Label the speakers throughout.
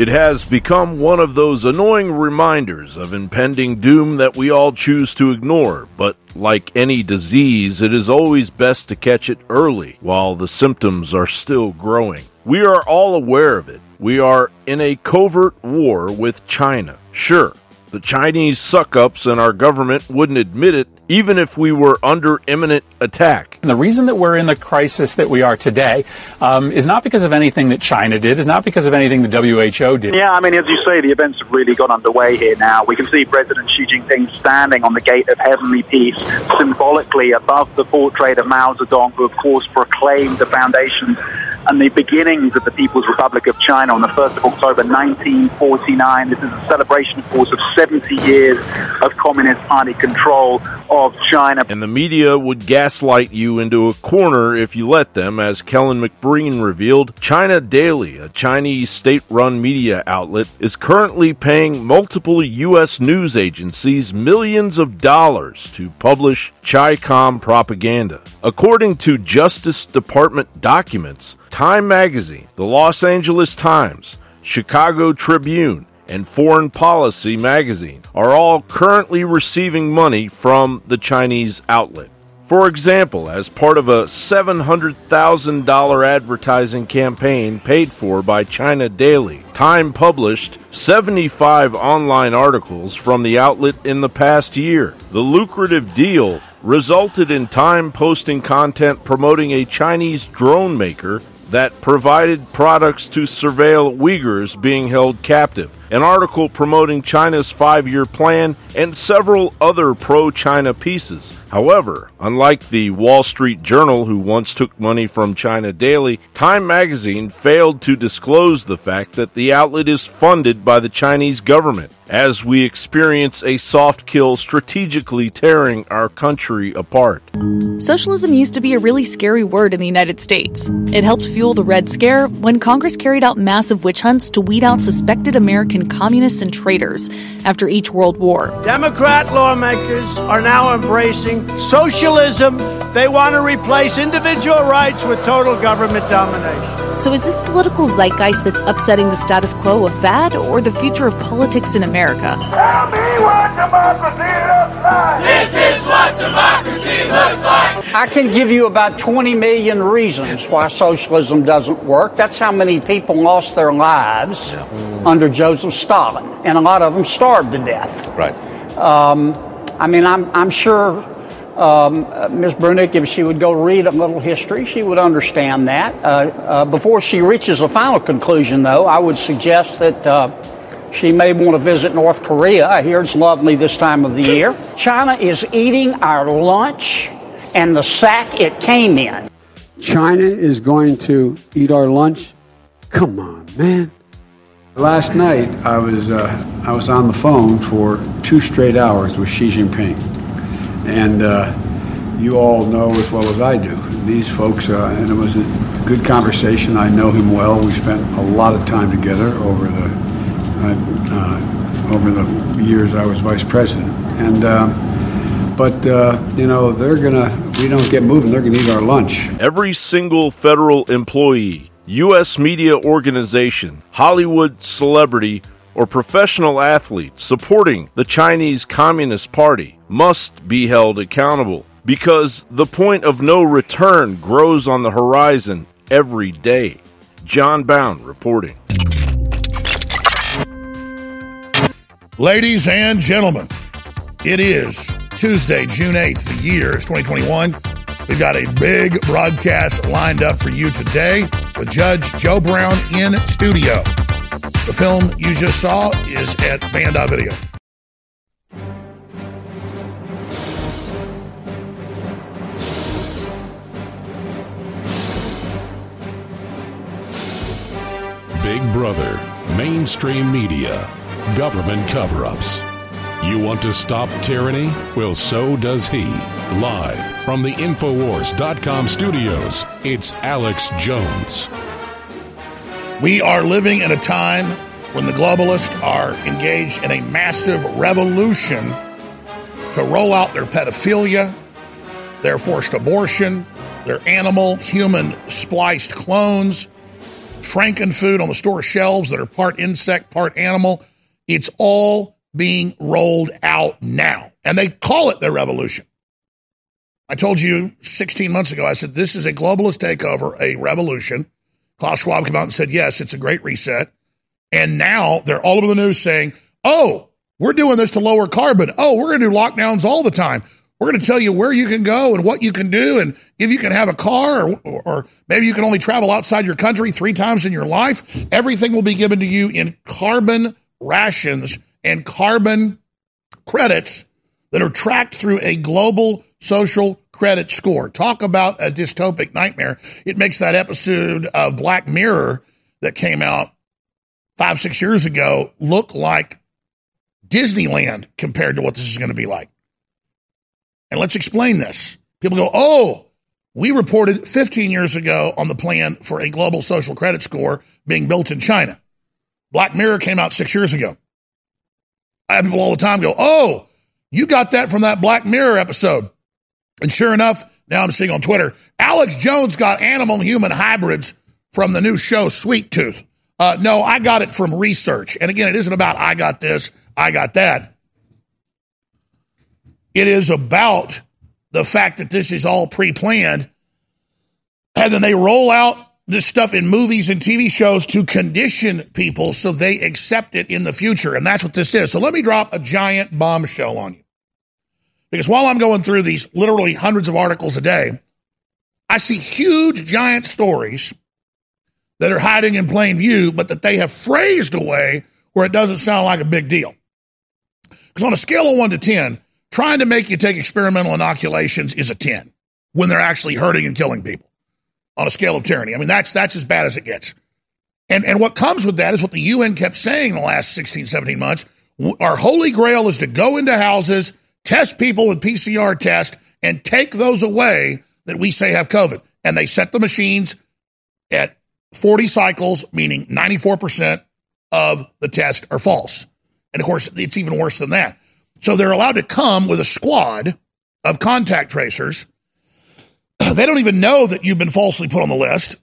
Speaker 1: It has become one of those annoying reminders of impending doom that we all choose to ignore, but like any disease, it is always best to catch it early while the symptoms are still growing. We are all aware of it. We are in a covert war with China. Sure, the Chinese suck ups and our government wouldn't admit it even if we were under imminent attack.
Speaker 2: The reason that we're in the crisis that we are today um, is not because of anything that China did, is not because of anything the WHO did.
Speaker 3: Yeah, I mean, as you say, the events have really got underway here now. We can see President Xi Jinping standing on the gate of heavenly peace, symbolically above the portrait of Mao Zedong, who, of course, proclaimed the foundations and the beginnings of the People's Republic of China on the 1st of October 1949. This is a celebration, of course, of 70 years of Communist Party control China.
Speaker 1: And the media would gaslight you into a corner if you let them, as Kelen McBreen revealed. China Daily, a Chinese state run media outlet, is currently paying multiple U.S. news agencies millions of dollars to publish ChiCom propaganda. According to Justice Department documents, Time Magazine, the Los Angeles Times, Chicago Tribune, and Foreign Policy magazine are all currently receiving money from the Chinese outlet. For example, as part of a $700,000 advertising campaign paid for by China Daily, Time published 75 online articles from the outlet in the past year. The lucrative deal resulted in Time posting content promoting a Chinese drone maker that provided products to surveil Uyghurs being held captive, an article promoting China's five year plan, and several other pro China pieces. However, unlike the Wall Street Journal, who once took money from China Daily, Time magazine failed to disclose the fact that the outlet is funded by the Chinese government as we experience a soft kill strategically tearing our country apart.
Speaker 4: Socialism used to be a really scary word in the United States. It helped fuel the Red Scare when Congress carried out massive witch hunts to weed out suspected American communists and traitors after each World War.
Speaker 5: Democrat lawmakers are now embracing socialism. They want to replace individual rights with total government domination.
Speaker 4: So, is this political zeitgeist that's upsetting the status quo a fad or the future of politics in America?
Speaker 6: Tell me what democracy looks like!
Speaker 7: This is what democracy looks like!
Speaker 8: I can give you about 20 million reasons why socialism doesn't work. That's how many people lost their lives yeah. mm. under Joseph Stalin, and a lot of them starved to death.
Speaker 9: Right.
Speaker 8: Um, I mean, I'm, I'm sure um, uh, Ms. Brunick, if she would go read a little history, she would understand that. Uh, uh, before she reaches a final conclusion, though, I would suggest that uh, she may want to visit North Korea. I hear it's lovely this time of the year. China is eating our lunch and the sack it came in.
Speaker 10: China is going to eat our lunch? Come on, man. Last night, I was, uh, I was on the phone for two straight hours with Xi Jinping. And uh, you all know as well as I do, these folks, uh, and it was a good conversation. I know him well. We spent a lot of time together over the uh, uh over the years I was vice president. And uh, but uh, you know they're gonna. We don't get moving. They're gonna eat our lunch.
Speaker 1: Every single federal employee, U.S. media organization, Hollywood celebrity or professional athlete supporting the Chinese Communist Party must be held accountable because the point of no return grows on the horizon every day. John Bowne reporting.
Speaker 11: Ladies and gentlemen, it is Tuesday, June 8th. The year is 2021. We've got a big broadcast lined up for you today with Judge Joe Brown in studio. The film you just saw is at Banned.video.
Speaker 12: Big Brother, mainstream media, government cover ups. You want to stop tyranny? Well, so does he. Live from the Infowars.com studios, it's Alex Jones.
Speaker 11: We are living in a time when the globalists are engaged in a massive revolution to roll out their pedophilia, their forced abortion, their animal human spliced clones, frankenfood on the store shelves that are part insect, part animal. It's all being rolled out now. And they call it their revolution. I told you 16 months ago, I said, this is a globalist takeover, a revolution. Klaus Schwab came out and said, yes, it's a great reset. And now they're all over the news saying, oh, we're doing this to lower carbon. Oh, we're going to do lockdowns all the time. We're going to tell you where you can go and what you can do, and if you can have a car, or, or, maybe you can only travel outside your country three times in your life. Everything will be given to you in carbon rations and carbon credits that are tracked through a global social credit score. Talk about a dystopic nightmare. It makes that episode of Black Mirror that came out five, six years ago look like Disneyland compared to what this is going to be like. And let's explain this. People go, oh, we reported 15 years ago on the plan for a global social credit score being built in China. Black Mirror came out six years ago. I have people all the time go, oh, you got that from that Black Mirror episode. And sure enough, now I'm seeing on Twitter, Alex Jones got animal human hybrids from the new show Sweet Tooth. Uh, no, I got it from research. And again, it isn't about I got this, I got that. It is about the fact that this is all pre planned. And then they roll out this stuff in movies and TV shows to condition people so they accept it in the future. And that's what this is. So let me drop a giant bombshell on you. Because while I'm going through these literally hundreds of articles a day, I see huge, giant stories that are hiding in plain view, but that they have phrased away where it doesn't sound like a big deal. Because on a scale of one to 10, trying to make you take experimental inoculations is a 10 when they're actually hurting and killing people on a scale of tyranny. I mean, that's, that's as bad as it gets. And, and what comes with that is what the UN kept saying in the last 16, 17 months. Our holy grail is to go into houses, test people with PCR tests, and take those away that we say have COVID. And they set the machines at 40 cycles, meaning 94% of the test are false. And of course, it's even worse than that. So they're allowed to come with a squad of contact tracers. They don't even know that you've been falsely put on the list,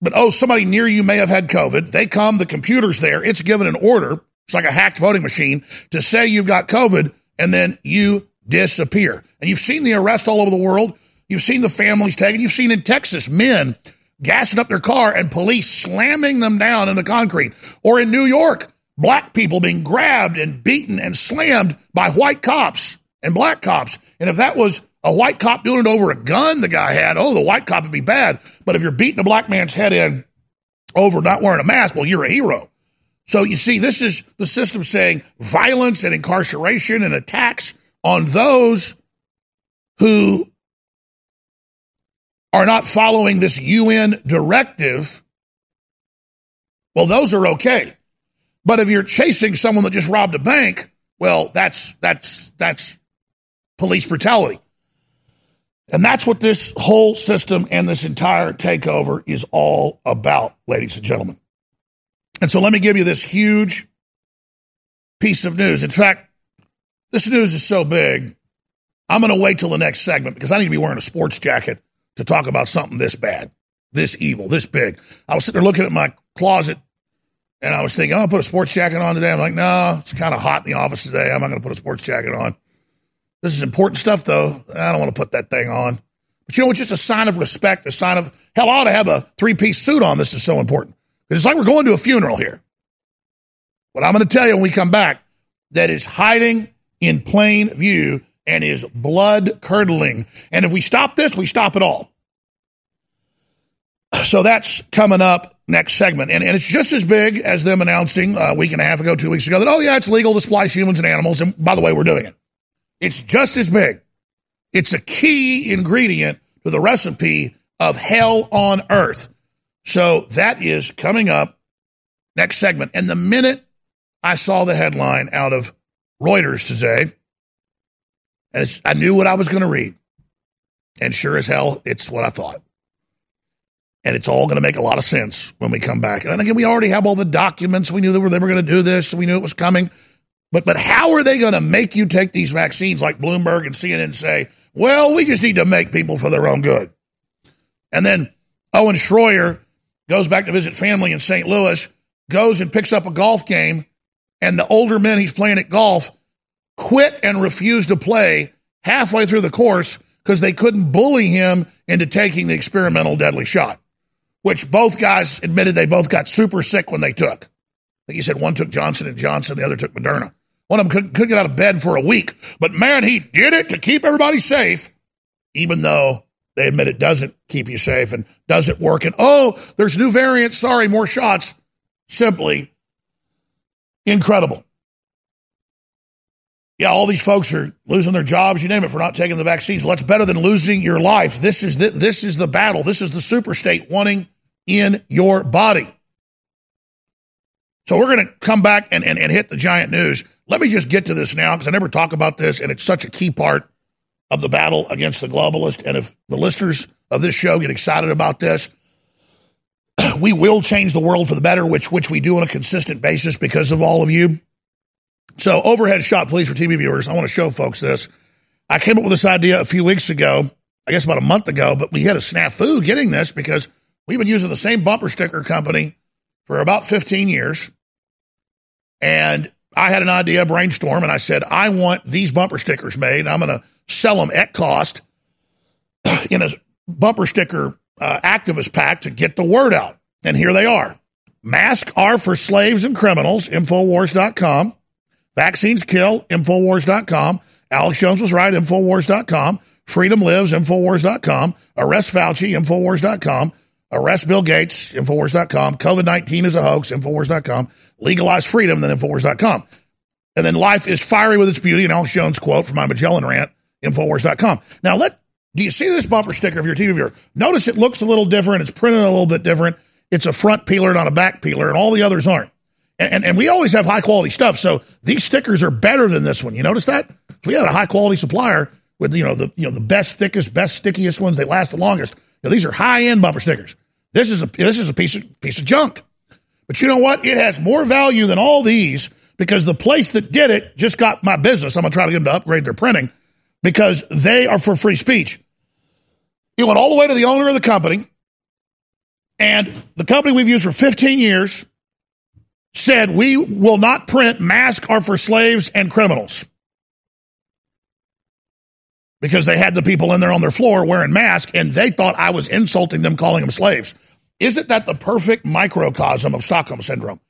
Speaker 11: but oh, somebody near you may have had COVID. They come, the computer's there, it's given an order. It's like a hacked voting machine to say you've got COVID, and then you disappear. And you've seen the arrest all over the world. You've seen the families taken. You've seen in Texas men gassing up their car and police slamming them down in the concrete. Or in New York, black people being grabbed and beaten and slammed by white cops and black cops. And if that was a white cop doing it over a gun the guy had, oh, the white cop would be bad. But if you're beating a black man's head in over not wearing a mask, well, you're a hero. So you see, this is the system saying violence and incarceration and attacks on those who are not following this UN directive. Well, those are okay. But if you're chasing someone that just robbed a bank, well, that's that's that's police brutality. And that's what this whole system and this entire takeover is all about, ladies and gentlemen. And so let me give you this huge piece of news. In fact, this news is so big, I'm going to wait till the next segment because I need to be wearing a sports jacket to talk about something this bad, this evil, this big. I was sitting there looking at my closet and I was thinking, I'm going to put a sports jacket on today. I'm like, no, it's kind of hot in the office today. I'm not going to put a sports jacket on. This is important stuff, though. I don't want to put that thing on. But you know, it's just a sign of respect, a sign of, hell, I ought to have a three piece suit on. This is so important. It's like we're going to a funeral here. What I'm going to tell you when we come back that is hiding in plain view and is blood curdling. And if we stop this, we stop it all. So that's coming up next segment. And, and it's just as big as them announcing uh, a week and a half ago, two weeks ago, that, oh, yeah, it's legal to splice humans and animals. And by the way, we're doing it. It's just as big. It's a key ingredient to the recipe of hell on earth. So that is coming up Next segment. And the minute I saw the headline out of Reuters today, and I knew what I was going to read. And sure as hell, it's what I thought. And it's all going to make a lot of sense when we come back. And again, we already have all the documents. We knew that they were going to do this. We knew it was coming. But but how are they going to make you take these vaccines like Bloomberg and CNN say, well, we just need to make people for their own good. And then Owen Schroyer goes back to visit family in St. Louis, goes and picks up a golf game, and the older men he's playing at golf quit and refused to play halfway through the course because they couldn't bully him into taking the experimental deadly shot, which both guys admitted they both got super sick when they took. Like he said, one took Johnson and Johnson, the other took Moderna. One of them couldn't, couldn't get out of bed for a week, but man, he did it to keep everybody safe, even though they admit it doesn't keep you safe and doesn't work. And oh, there's new variants. Sorry, more shots. Simply incredible. Yeah, all these folks are losing their jobs, you name it, for not taking the vaccines. Well, that's better than losing your life. This is the, this is the battle. This is the super state wanting in your body. So we're going to come back and, and, and hit the giant news. Let me just get to this now because I never talk about this, and it's such a key part of the battle against the globalist. And if the listeners of this show get excited about this, we will change the world for the better, which which we do on a consistent basis because of all of you. So, overhead shot, please, for TV viewers. I want to show folks this. I came up with this idea a few weeks ago, I guess about a month ago, but we had a snafu getting this because we've been using the same bumper sticker company for about 15 years. And I had an idea, brainstorm, and I said, I want these bumper stickers made. I'm going to sell them at cost in a bumper sticker uh, activist pack to get the word out. And here they are. Masks are for slaves and criminals, Infowars.com. Vaccines kill, Infowars.com. Alex Jones was right, Infowars.com. Freedom lives, Infowars.com. Arrest Fauci, Infowars.com. Arrest Bill Gates, Infowars.com. COVID 19 is a hoax, Infowars.com. Legalize freedom, then Infowars.com. And then life is fiery with its beauty, an Alex Jones quote from my Magellan rant, Infowars.com. Now, let do you see this bumper sticker of your TV viewer? Notice it looks a little different. It's printed a little bit different. It's a front peeler, not a back peeler, and all the others aren't. And, and, and we always have high quality stuff. So these stickers are better than this one. You notice that? We had a high quality supplier with you know the you know the best, thickest, best, stickiest ones. They last the longest. Now, these are high end bumper stickers. This is a this is a piece of piece of junk. But you know what? It has more value than all these because the place that did it just got my business. I'm gonna try to get them to upgrade their printing because they are for free speech. It went all the way to the owner of the company, and the company we've used for 15 years said we will not print masks are for slaves and criminals because they had the people in there on their floor wearing masks and they thought I was insulting them, calling them slaves. Isn't that the perfect microcosm of Stockholm Syndrome?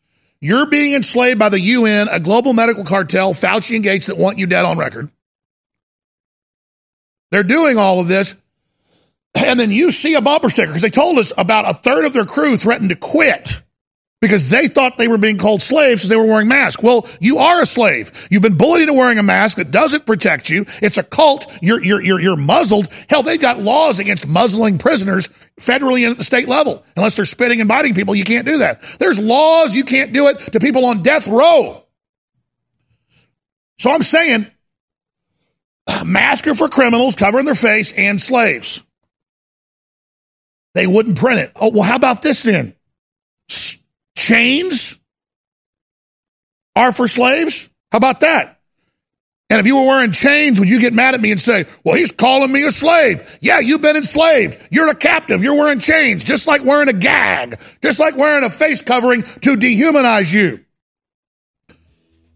Speaker 11: You're being enslaved by the UN, a global medical cartel, Fauci and Gates that want you dead on record. They're doing all of this. And then you see a bumper sticker because they told us about a third of their crew threatened to quit because they thought they were being called slaves because they were wearing masks. Well, you are a slave. You've been bullied into wearing a mask that doesn't protect you. It's a cult. You're, you're, you're, you're muzzled. Hell, they've got laws against muzzling prisoners federally and at the state level. Unless they're spitting and biting people, you can't do that. There's laws. You can't do it to people on death row. So I'm saying mask are for criminals covering their face and slaves. They wouldn't print it. Oh, well, how about this then? Chains are for slaves? How about that? And if you were wearing chains, would you get mad at me and say, well, he's calling me a slave? Yeah, you've been enslaved. You're a captive. You're wearing chains, just like wearing a gag, just like wearing a face covering to dehumanize you.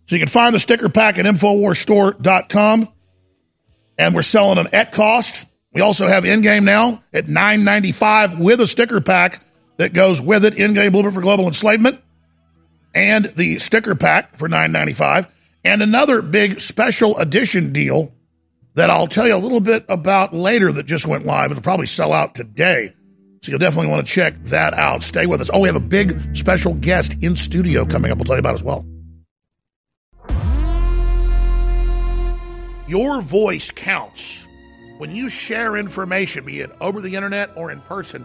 Speaker 11: So you can find the sticker pack at InfoWarsStore.com. And we're selling them at cost. We also have Endgame now at $9.95 with a sticker pack that goes with it Endgame blueprint for global enslavement and the sticker pack for $9.95 and another big special edition deal that I'll tell you a little bit about later that just went live. It'll probably sell out today. So you'll definitely want to check that out. Stay with us. Oh, we have a big special guest in studio coming up. We'll tell you about as well. Your voice counts. When you share information, be it over the internet or in person,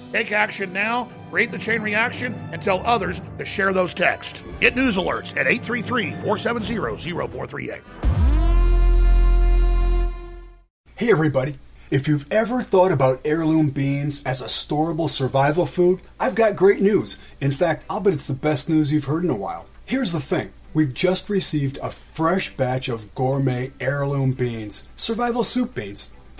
Speaker 11: Take action now, create the chain reaction, and tell others to share those texts. Get news alerts at 833 470 0438.
Speaker 9: Hey, everybody. If you've ever thought about heirloom beans as a storable survival food, I've got great news. In fact, I'll bet it's the best news you've heard in a while. Here's the thing. We've just received a fresh batch of gourmet heirloom beans, survival soup beans.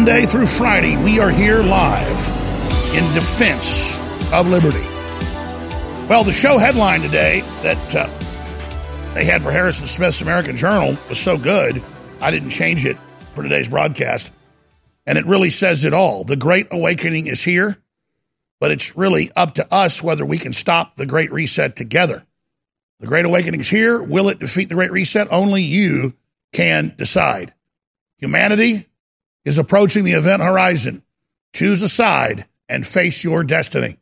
Speaker 11: Monday through Friday, we are here live in defense of liberty. Well, the show headline today that uh, they had for Harrison Smith's American Journal was so good, I didn't change it for today's broadcast. And it really says it all. The Great Awakening is here, but it's really up to us whether we can stop the Great Reset together. The Great Awakening is here. Will it defeat the Great Reset? Only you can decide. Humanity is approaching the event horizon. Choose a side and face your destiny.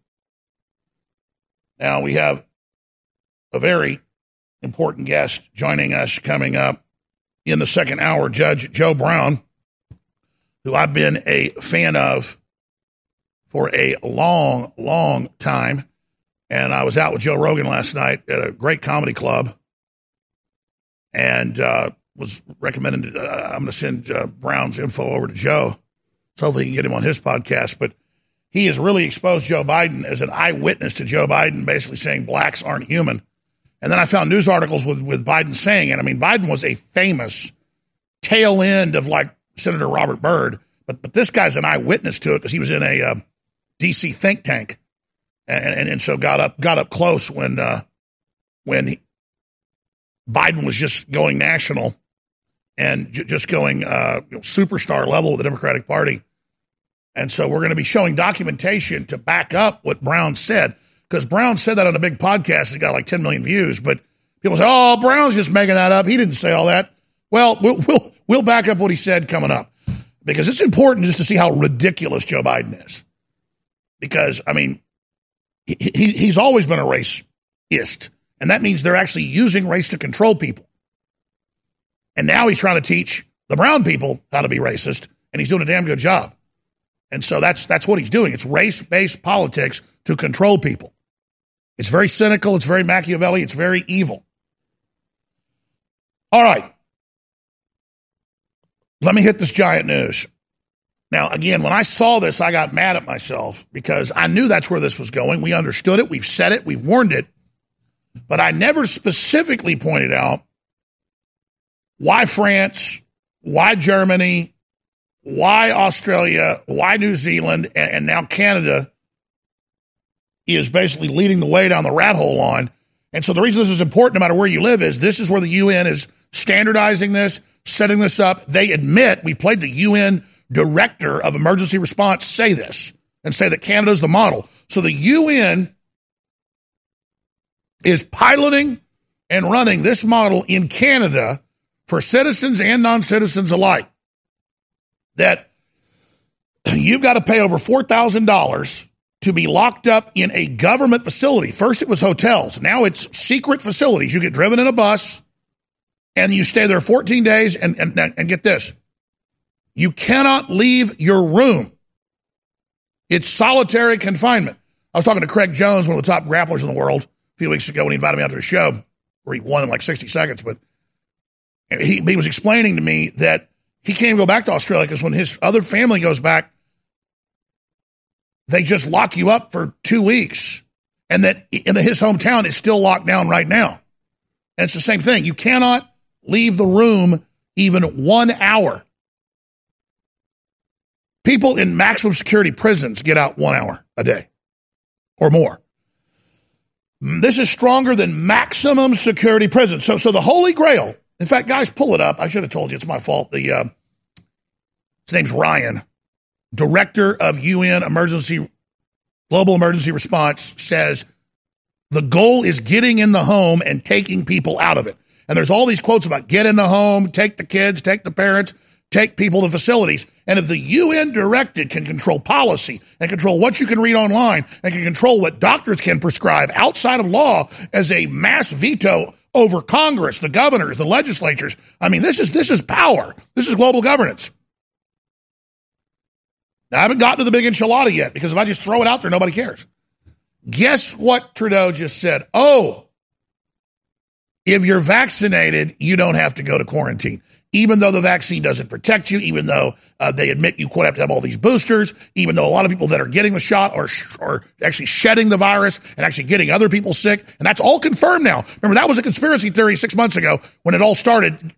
Speaker 11: Now we have a very important guest joining us coming up in the second hour, Judge Joe Brown, who I've been a fan of for a long, long time. And I was out with Joe Rogan last night at a great comedy club. And uh, was recommended. Uh, I'm going to send uh, Brown's info over to Joe. So hopefully he can get him on his podcast. But he has really exposed Joe Biden as an eyewitness to Joe Biden, basically saying blacks aren't human. And then I found news articles with, with Biden saying it. I mean, Biden was a famous tail end of like Senator Robert Byrd, but but this guy's an eyewitness to it because he was in a uh, D.C. think tank, and, and, and so got up got up close when uh, when he, Biden was just going national and j- just going uh, you know, superstar level with the Democratic Party. And so we're going to be showing documentation to back up what Brown said, because Brown said that on a big podcast that got like 10 million views. But people say, "Oh, Brown's just making that up. He didn't say all that." Well, we'll we'll, we'll back up what he said coming up, because it's important just to see how ridiculous Joe Biden is. Because I mean, he, he he's always been a racist, and that means they're actually using race to control people. And now he's trying to teach the brown people how to be racist, and he's doing a damn good job. And so that's that's what he's doing. It's race-based politics to control people. It's very cynical, it's very Machiavelli, it's very evil. All right. Let me hit this giant news. Now, again, when I saw this, I got mad at myself because I knew that's where this was going. We understood it. We've said it. We've warned it. But I never specifically pointed out why France, why Germany, why Australia, why New Zealand, and, and now Canada is basically leading the way down the rat hole on. And so the reason this is important, no matter where you live, is this is where the UN is standardizing this, setting this up. They admit we've played the UN director of emergency response say this and say that Canada is the model. So the UN is piloting and running this model in Canada for citizens and non citizens alike. That you've got to pay over $4,000 to be locked up in a government facility. First, it was hotels. Now it's secret facilities. You get driven in a bus and you stay there 14 days. And, and, and get this you cannot leave your room. It's solitary confinement. I was talking to Craig Jones, one of the top grapplers in the world, a few weeks ago when he invited me out to a show where he won in like 60 seconds. But he, he was explaining to me that he can't go back to Australia because when his other family goes back, they just lock you up for two weeks. And that in his hometown is still locked down right now. And it's the same thing. You cannot leave the room even one hour People in maximum security prisons get out one hour a day or more. This is stronger than maximum security prison. So, so the Holy Grail. In fact, guys, pull it up. I should have told you. It's my fault. The uh, his name's Ryan, director of UN Emergency Global Emergency Response, says the goal is getting in the home and taking people out of it. And there's all these quotes about get in the home, take the kids, take the parents take people to facilities. And if the UN directed can control policy and control what you can read online and can control what doctors can prescribe outside of law as a mass veto over Congress, the governors, the legislatures, I mean, this is this is power. This is global governance. Now, I haven't gotten to the big enchilada yet because if I just throw it out there, nobody cares. Guess what Trudeau just said? Oh, if you're vaccinated, you don't have to go to quarantine even though the vaccine doesn't protect you, even though uh, they admit you quite have to have all these boosters, even though a lot of people that are getting the shot are, are actually shedding the virus and actually getting other people sick. And that's all confirmed now. Remember, that was a conspiracy theory six months ago when it all started,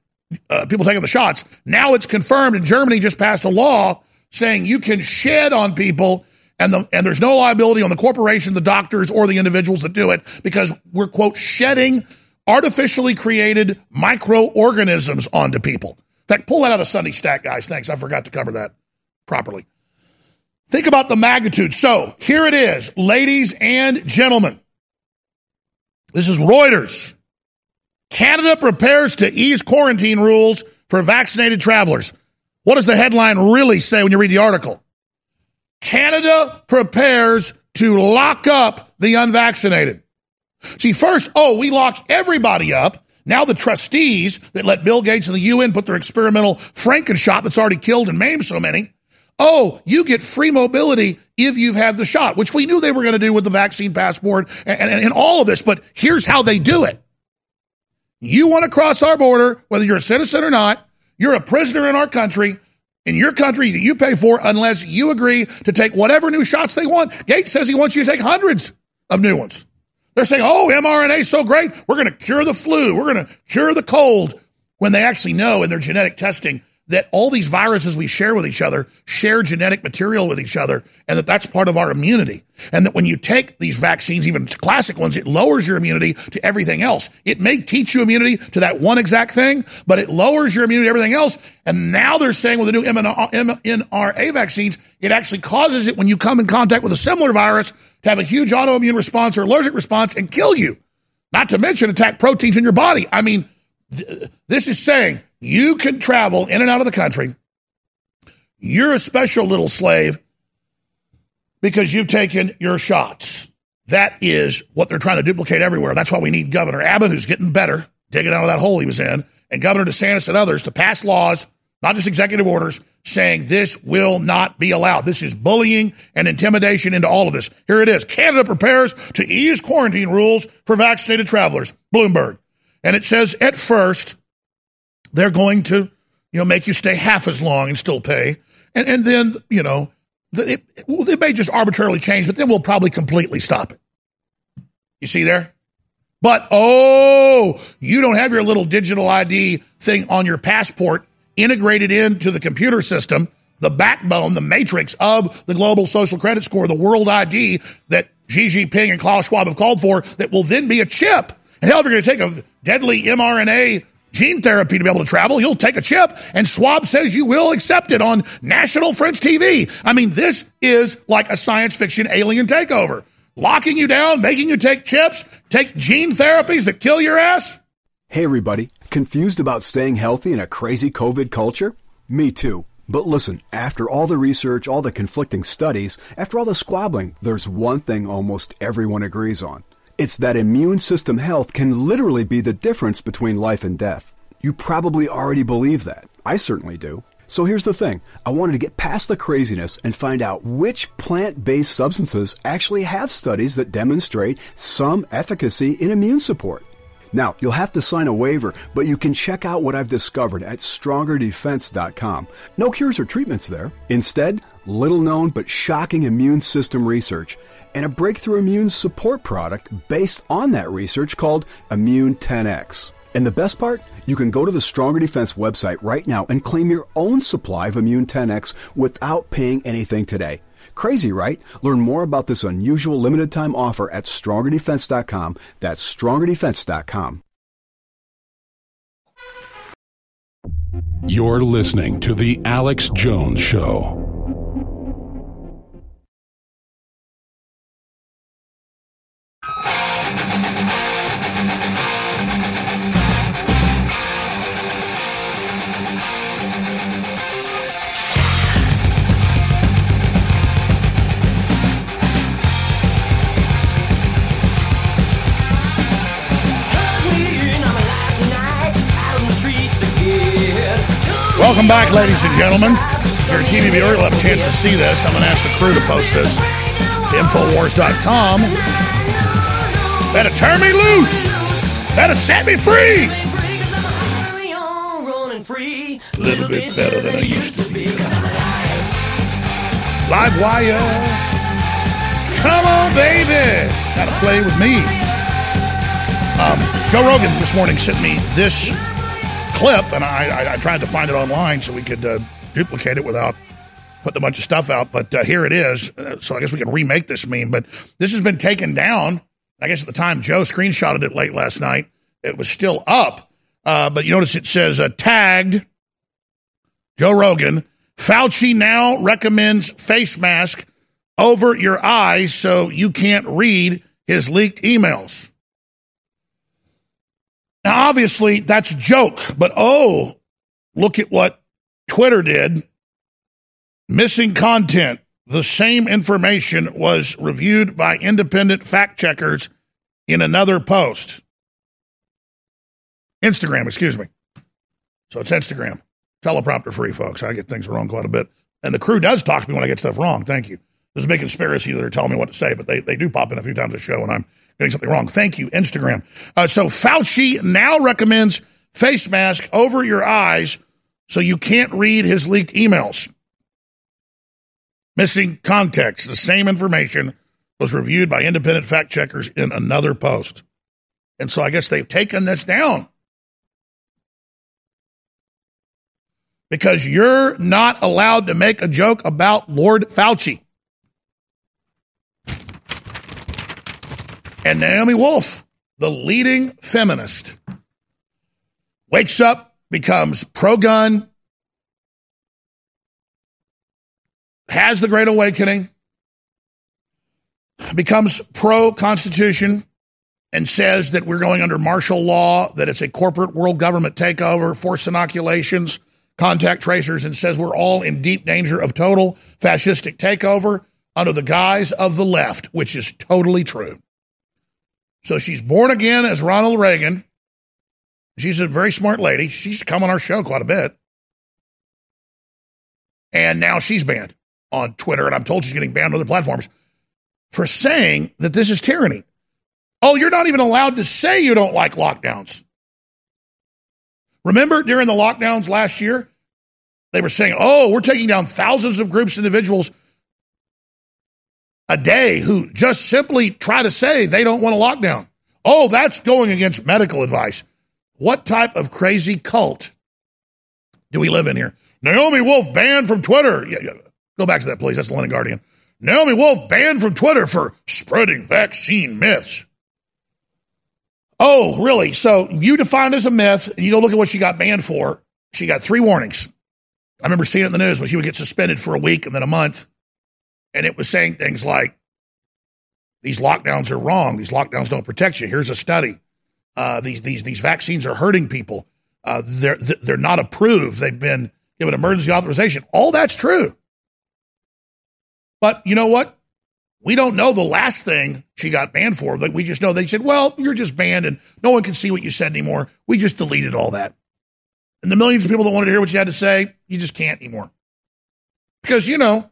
Speaker 11: uh, people taking the shots. Now it's confirmed, and Germany just passed a law saying you can shed on people and, the, and there's no liability on the corporation, the doctors, or the individuals that do it because we're, quote, shedding artificially created microorganisms onto people. In fact, pull that out of Sunday Stack, guys. Thanks. I forgot to cover that properly. Think about the magnitude. So here it is, ladies and gentlemen. This is Reuters. Canada prepares to ease quarantine rules for vaccinated travelers. What does the headline really say when you read the article? Canada prepares to lock up the unvaccinated. See, first, oh, we lock everybody up. Now the trustees that let Bill Gates and the UN put their experimental Frankenshot that's already killed and maimed so many. Oh, you get free mobility if you've had the shot, which we knew they were going to do with the vaccine passport and, and, and all of this. But here's how they do it. You want to cross our border, whether you're a citizen or not, you're a prisoner in our country, in your country that you pay for, unless you agree to take whatever new shots they want. Gates says he wants you to take hundreds of new ones. They're saying, oh, mRNA is so great. We're going to cure the flu. We're going to cure the cold. When they actually know in their genetic testing that all these viruses we share with each other share genetic material with each other and that that's part of our immunity. And that when you take these vaccines, even classic ones, it lowers your immunity to everything else. It may teach you immunity to that one exact thing, but it lowers your immunity to everything else. And now they're saying with the new mRNA vaccines, it actually causes it when you come in contact with a similar virus to have a huge autoimmune response or allergic response and kill you. Not to mention attack proteins in your body. I mean, th- this is saying you can travel in and out of the country. You're a special little slave because you've taken your shots. That is what they're trying to duplicate everywhere. That's why we need Governor Abbott, who's getting better, digging out of that hole he was in, and Governor DeSantis and others to pass laws not just executive orders, saying this will not be allowed. This is bullying and intimidation into all of this. Here it is. Canada prepares to ease quarantine rules for vaccinated travelers. Bloomberg. And it says at first, they're going to, you know, make you stay half as long and still pay. And, and then, you know, it, it may just arbitrarily change, but then we'll probably completely stop it. You see there? But oh, you don't have your little digital ID thing on your passport integrated into the computer system, the backbone, the matrix of the global social credit score, the world ID that Xi Jinping and Klaus Schwab have called for, that will then be a chip. And hell, if you're going to take a deadly mRNA gene therapy to be able to travel, you'll take a chip, and Schwab says you will accept it on national French TV. I mean, this is like a science fiction alien takeover. Locking you down, making you take chips, take gene therapies that kill your ass.
Speaker 9: Hey, everybody. Confused about staying healthy in a crazy COVID culture? Me too. But listen, after all the research, all the conflicting studies, after all the squabbling, there's one thing almost everyone agrees on. It's that immune system health can literally be the difference between life and death. You probably already believe that. I certainly do. So here's the thing. I wanted to get past the craziness and find out which plant-based substances actually have studies that demonstrate some efficacy in immune support. Now, you'll have to sign a waiver, but you can check out what I've discovered at strongerdefense.com. No cures or treatments there. Instead, little known but shocking immune system research and a breakthrough immune support product based on that research called Immune 10X. And the best part? You can go to the Stronger Defense website right now and claim your own supply of Immune 10X without paying anything today. Crazy, right? Learn more about this unusual limited time offer at strongerdefense.com. That's strongerdefense.com.
Speaker 7: You're listening to The Alex Jones Show.
Speaker 11: Welcome back, ladies and gentlemen. If you're a TV viewer, you'll have a chance to see this. I'm going to ask the crew to post this Infowars.com. Better turn me loose. Better set me free. A little bit better than I used to be. Live wire. Come on, baby. Gotta play with me. Um, Joe Rogan this morning sent me this clip, and I, I, tried to find it online so we could uh, duplicate it without putting a bunch of stuff out. But uh, here it is. Uh, so I guess we can remake this meme. But this has been taken down. I guess at the time Joe screenshotted it late last night, it was still up. Uh, but you notice it says uh, tagged Joe Rogan. Fauci now recommends face mask over your eyes so you can't read his leaked emails. Now, obviously, that's a joke, but oh, look at what Twitter did. Missing content. The same information was reviewed by independent fact checkers in another post. Instagram, excuse me. So it's Instagram. Teleprompter free, folks. I get things wrong quite a bit. And the crew does talk to me when I get stuff wrong. Thank you. There's a big conspiracy that are telling me what to say, but they, they do pop in a few times a show, and I'm getting something wrong. Thank you, Instagram. Uh, so Fauci now recommends face mask over your eyes so you can't read his leaked emails. Missing context. The same information was reviewed by independent fact checkers in another post. And so I guess they've taken this down. Because you're not allowed to make a joke about Lord Fauci. And Naomi Wolf, the leading feminist, wakes up, becomes pro gun, has the Great Awakening, becomes pro Constitution, and says that we're going under martial law, that it's a corporate world government takeover, forced inoculations, contact tracers, and says we're all in deep danger of total fascistic takeover under the guise of the left, which is totally true. So she's born again as Ronald Reagan. She's a very smart lady. She's come on our show quite a bit. And now she's banned on Twitter, and I'm told she's getting banned on other platforms for saying that this is tyranny. Oh, you're not even allowed to say you don't like lockdowns. Remember during the lockdowns last year, they were saying, oh, we're taking down thousands of groups, individuals a day who just simply try to say they don't want a lockdown. Oh, that's going against medical advice. What type of crazy cult do we live in here? Naomi Wolf banned from Twitter. Yeah, yeah. Go back to that, please. That's the London Guardian. Naomi Wolf banned from Twitter for spreading vaccine myths. Oh, really? So you define as a myth, and you go look at what she got banned for. She got three warnings. I remember seeing it in the news when she would get suspended for a week and then a month. And it was saying things like, these lockdowns are wrong. These lockdowns don't protect you. Here's a study. Uh, these, these, these vaccines are hurting people. Uh, they're, they're not approved. They've been given emergency authorization. All that's true. But you know what? We don't know the last thing she got banned for. Like we just know they said, well, you're just banned and no one can see what you said anymore. We just deleted all that. And the millions of people that wanted to hear what you had to say, you just can't anymore. Because, you know,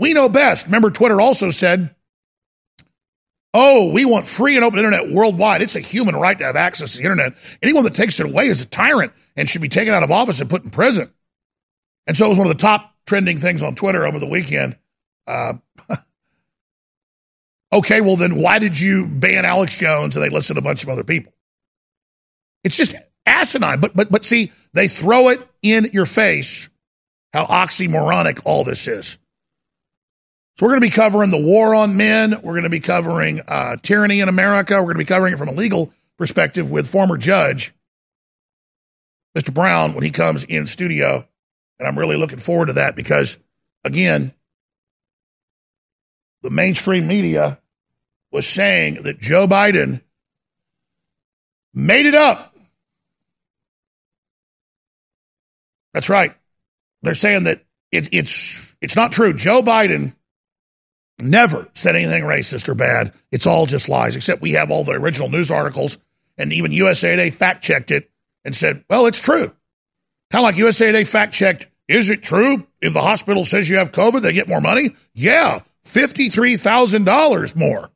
Speaker 11: we know best. Remember, Twitter also said, oh, we want free and open internet worldwide. It's a human right to have access to the internet. Anyone that takes it away is a tyrant and should be taken out of office and put in prison. And so it was one of the top trending things on Twitter over the weekend. Uh, okay, well, then why did you ban Alex Jones and they listed a bunch of other people? It's just asinine. But but but see, they throw it in your face how oxymoronic all this is. So we're going to be covering the war on men. We're going to be covering uh, tyranny in America. We're going to be covering it from a legal perspective with former judge Mr. Brown when he comes in studio, and I'm really looking forward to that because, again, the mainstream media was saying that Joe Biden made it up That's right. They're saying that it, it's it's not true. Joe Biden never said anything racist or bad. It's all just lies. Except we have all the original news articles, and even USA Today fact checked it and said, "Well, it's true." Kind of like USA Today fact checked. Is it true if the hospital says you have COVID, they get more money? Yeah, fifty three thousand dollars more,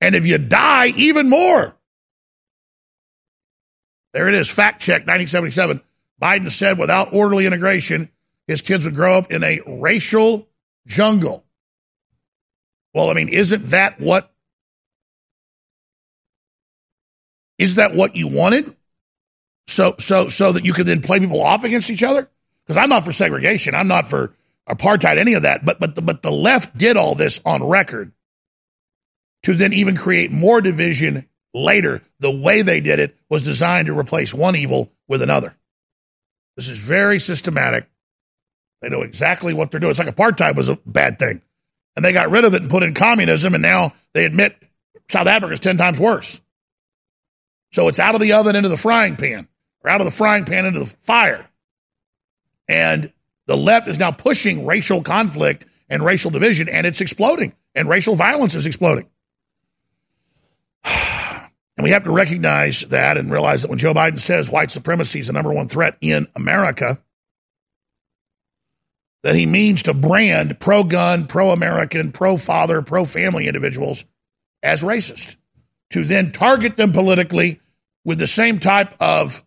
Speaker 11: and if you die, even more. There it is. Fact check 1977. Biden said without orderly integration, his kids would grow up in a racial jungle. Well, I mean, isn't that what is that what you wanted? So so so that you could then play people off against each other? Because I'm not for segregation. I'm not for apartheid, any of that. But but the, but the left did all this on record to then even create more division later. The way they did it was designed to replace one evil with another. This is very systematic. They know exactly what they're doing. It's like apartheid was a bad thing. And they got rid of it and put in communism, and now they admit South Africa is 10 times worse. So it's out of the oven into the frying pan, or out of the frying pan into the fire. And the left is now pushing racial conflict and racial division, and it's exploding, and racial violence is exploding. And we have to recognize that and realize that when Joe Biden says white supremacy is the number one threat in America, that he means to brand pro gun, pro American, pro father, pro family individuals as racist, to then target them politically with the same type of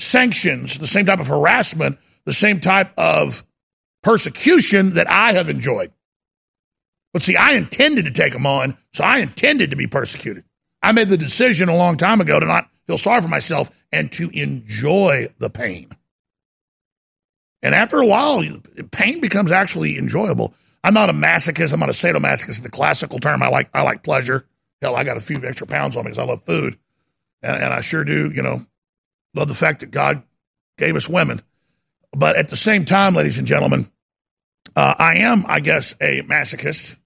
Speaker 11: sanctions, the same type of harassment, the same type of persecution that I have enjoyed. But see, I intended to take them on, so I intended to be persecuted. I made the decision a long time ago to not feel sorry for myself and to enjoy the pain. And after a while, pain becomes actually enjoyable. I'm not a masochist. I'm not a sadomasochist. The classical term. I like I like pleasure. Hell, I got a few extra pounds on me because I love food, and, and I sure do. You know, love the fact that God gave us women. But at the same time, ladies and gentlemen, uh, I am, I guess, a masochist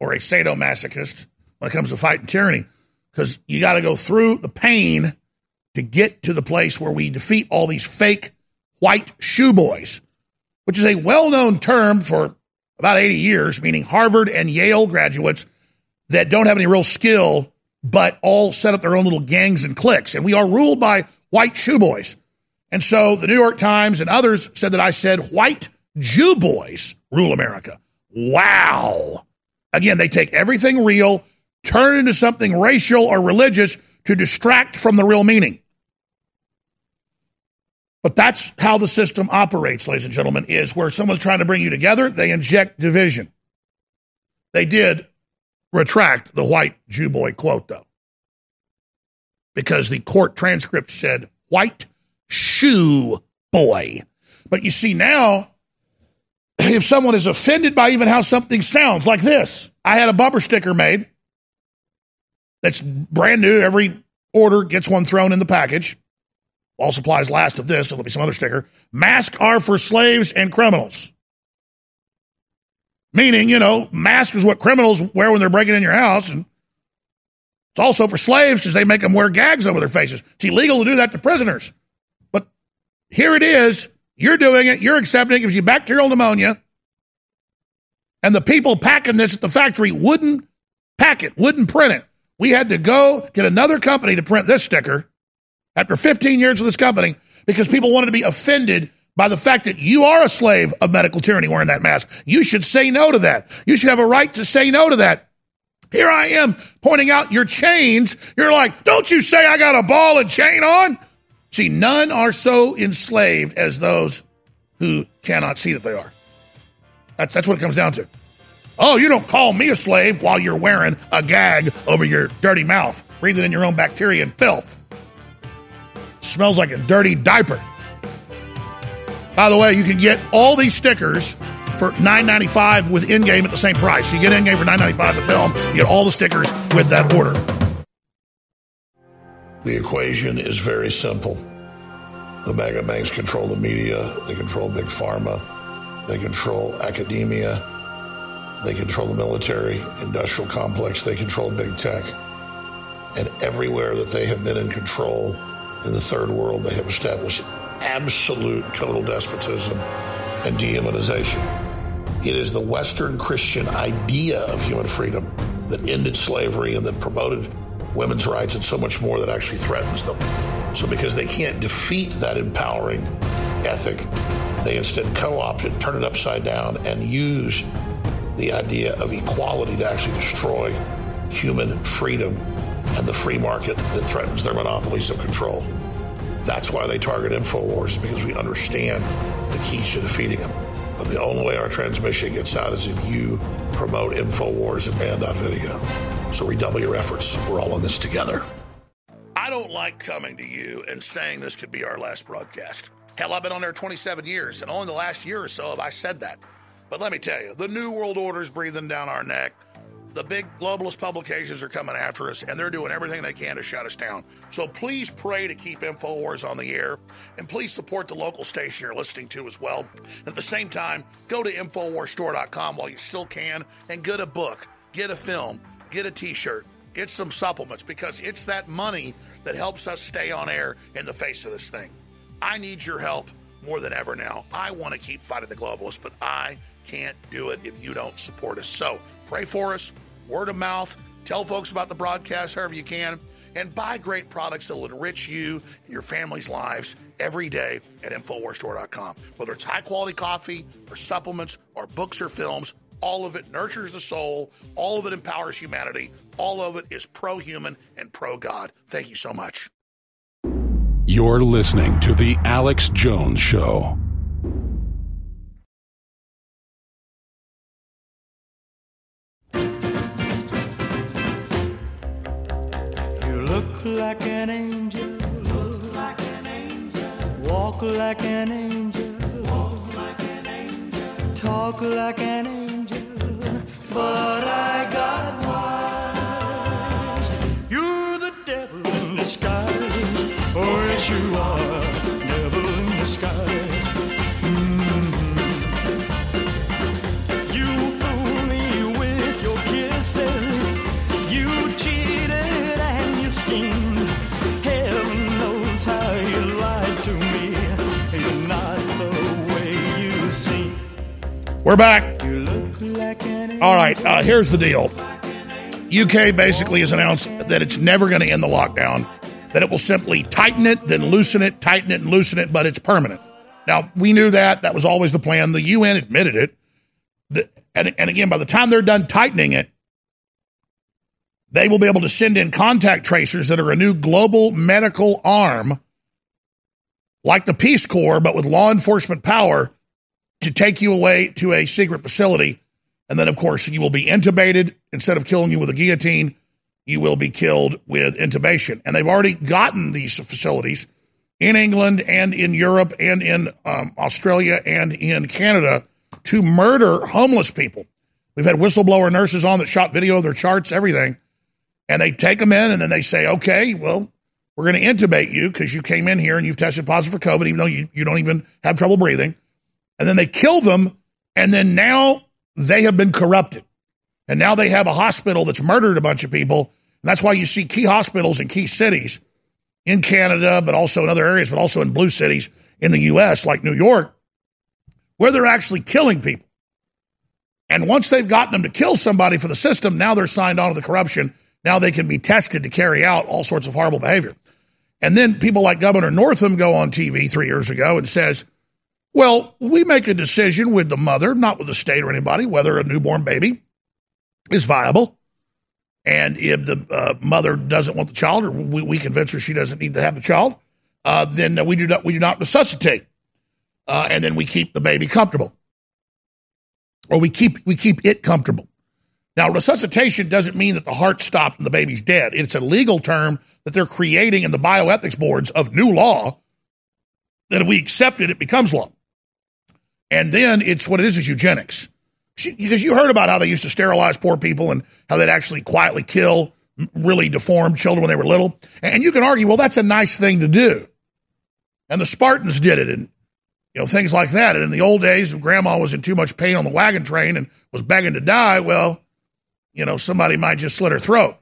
Speaker 11: or a sadomasochist when it comes to fighting tyranny because you got to go through the pain to get to the place where we defeat all these fake white shoe boys, which is a well known term for about 80 years, meaning Harvard and Yale graduates that don't have any real skill, but all set up their own little gangs and cliques. And we are ruled by white shoe boys. And so the New York Times and others said that I said white Jew boys rule America. Wow. Again, they take everything real turn into something racial or religious to distract from the real meaning. But that's how the system operates, ladies and gentlemen, is where someone's trying to bring you together, they inject division. They did retract the white Jew boy quote, though, because the court transcript said white shoe boy. But you see now, if someone is offended by even how something sounds like this, I had a bumper sticker made that's brand new. Every order gets one thrown in the package. All supplies last of this. It'll be some other sticker. Masks are for slaves and criminals. Meaning, you know, mask is what criminals wear when they're breaking in your house. And it's also for slaves because they make them wear gags over their faces. It's illegal to do that to prisoners. But here it is. You're doing it. You're accepting it. Gives you bacterial pneumonia. And the people packing this at the factory wouldn't pack it, wouldn't print it. We had to go get another company to print this sticker after 15 years with this company because people wanted to be offended by the fact that you are a slave of medical tyranny wearing that mask. You should say no to that. You should have a right to say no to that. Here I am pointing out your chains. You're like, don't you say I got a ball and chain on? See, none are so enslaved as those who cannot see that they are. That's, that's what it comes down to. Oh, you don't call me a slave while you're wearing a gag over your dirty mouth, breathing in your own bacteria and filth. Smells like a dirty diaper. By the way, you can get all these stickers for $9.95 with Endgame at the same price. You get Endgame for $9.95 the film. You get all the stickers with that order. The equation is very simple. The mega banks control the media. They control big pharma. They control academia. They control the military, industrial complex. They control big tech. And everywhere that they have been in control in the third world, they have established absolute total despotism and dehumanization. It is the Western Christian idea of human freedom that ended slavery and that promoted women's rights and so much more that actually threatens them. So, because they can't defeat that empowering ethic, they instead co opt it, turn it upside down, and use the idea of equality to actually destroy human freedom and the free market that threatens their monopolies of control. That's why they target InfoWars, because we understand the keys to defeating them. But the only way our transmission gets out is if you promote InfoWars and Banned.video. So redouble your efforts. We're all in this together. I don't like coming to you and saying this could be our last broadcast. Hell, I've been on there 27 years, and only the last year or so have I said that. But let me tell you, the New World Order is breathing down our neck. The big globalist publications are coming after us, and they're doing everything they can to shut us down. So please pray to keep InfoWars on the air, and please support the local station you're listening to as well. At the same time, go to InfoWarsStore.com while you still can and get a book, get a film, get a t shirt, get some supplements, because it's that money that helps us stay on air in the face of this thing. I need your help more than ever now. I want to keep fighting the globalists, but I can't do it if you don't support us. So pray for us, word of mouth, tell folks about the broadcast however you can, and buy great products that will enrich you and your family's lives every day at InfoWarsStore.com. Whether it's high quality coffee or supplements or books or films, all of it nurtures the soul, all of it empowers humanity, all of it is pro human and pro God. Thank you so much.
Speaker 12: You're listening to The Alex Jones Show.
Speaker 13: Look like an angel. Look like an angel. Walk like an angel. Walk like an angel. Talk like an angel. But I got wise. You're the devil in disguise. Oh, yes, you are. Devil in disguise.
Speaker 11: We're back.
Speaker 13: You look like an
Speaker 11: All right, uh, here's the deal. UK basically has announced that it's never going to end the lockdown, that it will simply tighten it, then loosen it, tighten it, and loosen it, but it's permanent. Now, we knew that. That was always the plan. The UN admitted it. The, and, and again, by the time they're done tightening it, they will be able to send in contact tracers that are a new global medical arm like the Peace Corps, but with law enforcement power to take you away to a secret facility. And then, of course, you will be intubated instead of killing you with a guillotine. You will be killed with intubation. And they've already gotten these facilities in England and in Europe and in um, Australia and in Canada to murder homeless people. We've had whistleblower nurses on that shot video of their charts, everything. And they take them in and then they say, okay, well, we're going to intubate you because you came in here and you've tested positive for COVID, even though you, you don't even have trouble breathing. And then they kill them. And then now they have been corrupted. And now they have a hospital that's murdered a bunch of people. And that's why you see key hospitals in key cities in Canada, but also in other areas, but also in blue cities in the US, like New York, where they're actually killing people. And once they've gotten them to kill somebody for the system, now they're signed on to the corruption. Now they can be tested to carry out all sorts of horrible behavior. And then people like Governor Northam go on TV three years ago and says, well, we make a decision with the mother, not with the state or anybody, whether a newborn baby is viable. And if the uh, mother doesn't want the child, or we, we, convince her she doesn't need to have the child, uh, then we do not we do not resuscitate, uh, and then we keep the baby comfortable, or we keep we keep it comfortable. Now, resuscitation doesn't mean that the heart stopped and the baby's dead. It's a legal term that they're creating in the bioethics boards of new law. That if we accept it, it becomes law. And then it's what it is is eugenics. Because you heard about how they used to sterilize poor people and how they'd actually quietly kill really deformed children when they were little. And you can argue, well, that's a nice thing to do. And the Spartans did it and you know, things like that. And in the old days, if grandma was in too much pain on the wagon train and was begging to die, well, you know, somebody might just slit her throat.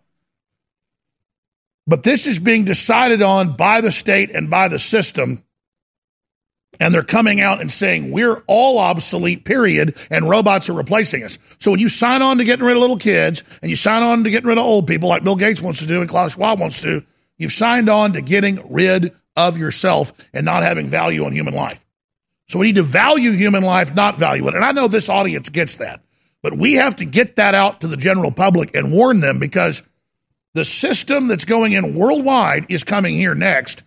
Speaker 11: But this is being decided on by the state and by the system and they're coming out and saying we're all obsolete period and robots are replacing us. So when you sign on to getting rid of little kids and you sign on to getting rid of old people like bill gates wants to do and klaus schwab wants to you've signed on to getting rid of yourself and not having value on human life. So we need to value human life not value it. And i know this audience gets that. But we have to get that out to the general public and warn them because the system that's going in worldwide is coming here next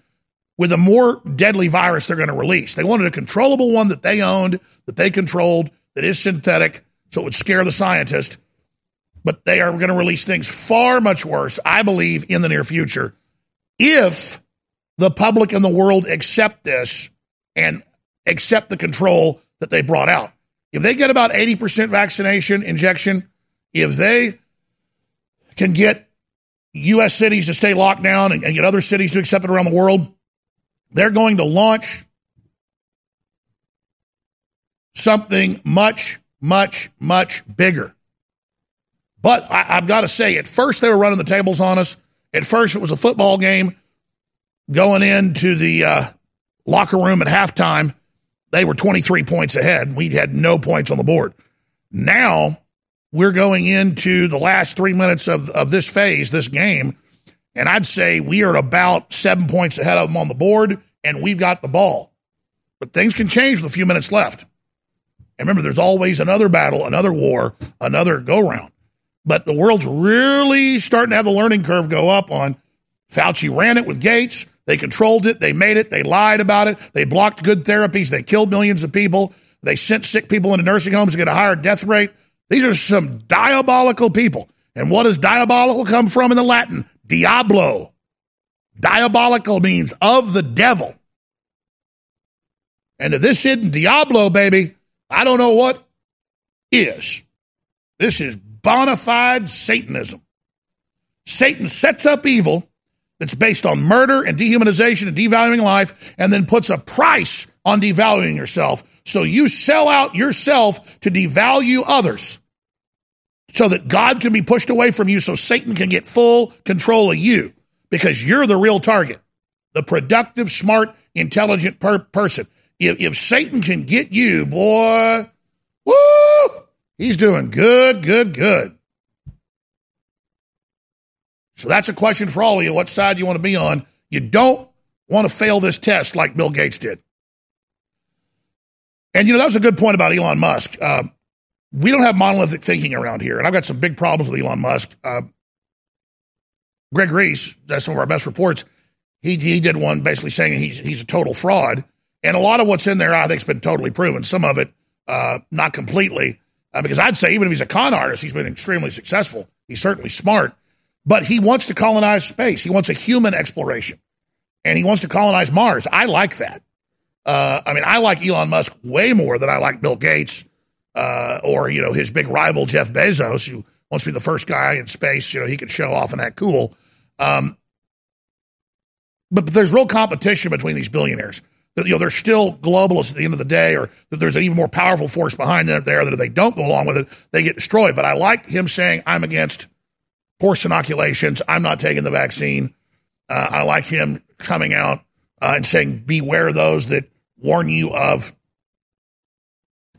Speaker 11: with a more deadly virus they're going to release. They wanted a controllable one that they owned, that they controlled, that is synthetic, so it would scare the scientist. But they are going to release things far much worse, I believe, in the near future if the public and the world accept this and accept the control that they brought out. If they get about 80% vaccination injection, if they can get U.S. cities to stay locked down and, and get other cities to accept it around the world, they're going to launch something much, much, much bigger. But I, have got to say, at first they were running the tables on us. At first it was a football game going into the uh, locker room at halftime. They were 23 points ahead. We had no points on the board. Now we're going into the last three minutes of, of this phase, this game, and I'd say we are about seven points ahead of them on the board, and we've got the ball. But things can change with a few minutes left. And remember, there's always another battle, another war, another go round. But the world's really starting to have the learning curve go up on Fauci ran it with Gates. They controlled it. They made it. They lied about it. They blocked good therapies. They killed millions of people. They sent sick people into nursing homes to get a higher death rate. These are some diabolical people. And what does diabolical come from in the Latin? Diablo. Diabolical means of the devil. And if this isn't Diablo, baby, I don't know what is. This is bona fide Satanism. Satan sets up evil that's based on murder and dehumanization and devaluing life, and then puts a price on devaluing yourself. So you sell out yourself to devalue others so that God can be pushed away from you so Satan can get full control of you because you're the real target, the productive, smart, intelligent per- person. If, if Satan can get you, boy, woo, he's doing good, good, good. So that's a question for all of you. What side do you want to be on? You don't want to fail this test like Bill Gates did. And, you know, that was a good point about Elon Musk. Uh, we don't have monolithic thinking around here. And I've got some big problems with Elon Musk. Uh, Greg Reese, that's some of our best reports. he, he did one basically saying he's, he's a total fraud. And a lot of what's in there, I think, has been totally proven. Some of it, uh, not completely. Uh, because I'd say even if he's a con artist, he's been extremely successful. He's certainly smart, but he wants to colonize space. He wants a human exploration, and he wants to colonize Mars. I like that. Uh, I mean, I like Elon Musk way more than I like Bill Gates uh, or you know his big rival Jeff Bezos, who wants to be the first guy in space. You know, he can show off and act cool. Um, but, but there's real competition between these billionaires you know they're still globalists at the end of the day, or that there's an even more powerful force behind them there that if they don't go along with it, they get destroyed. But I like him saying, "I'm against forced inoculations. I'm not taking the vaccine." Uh, I like him coming out uh, and saying, "Beware those that warn you of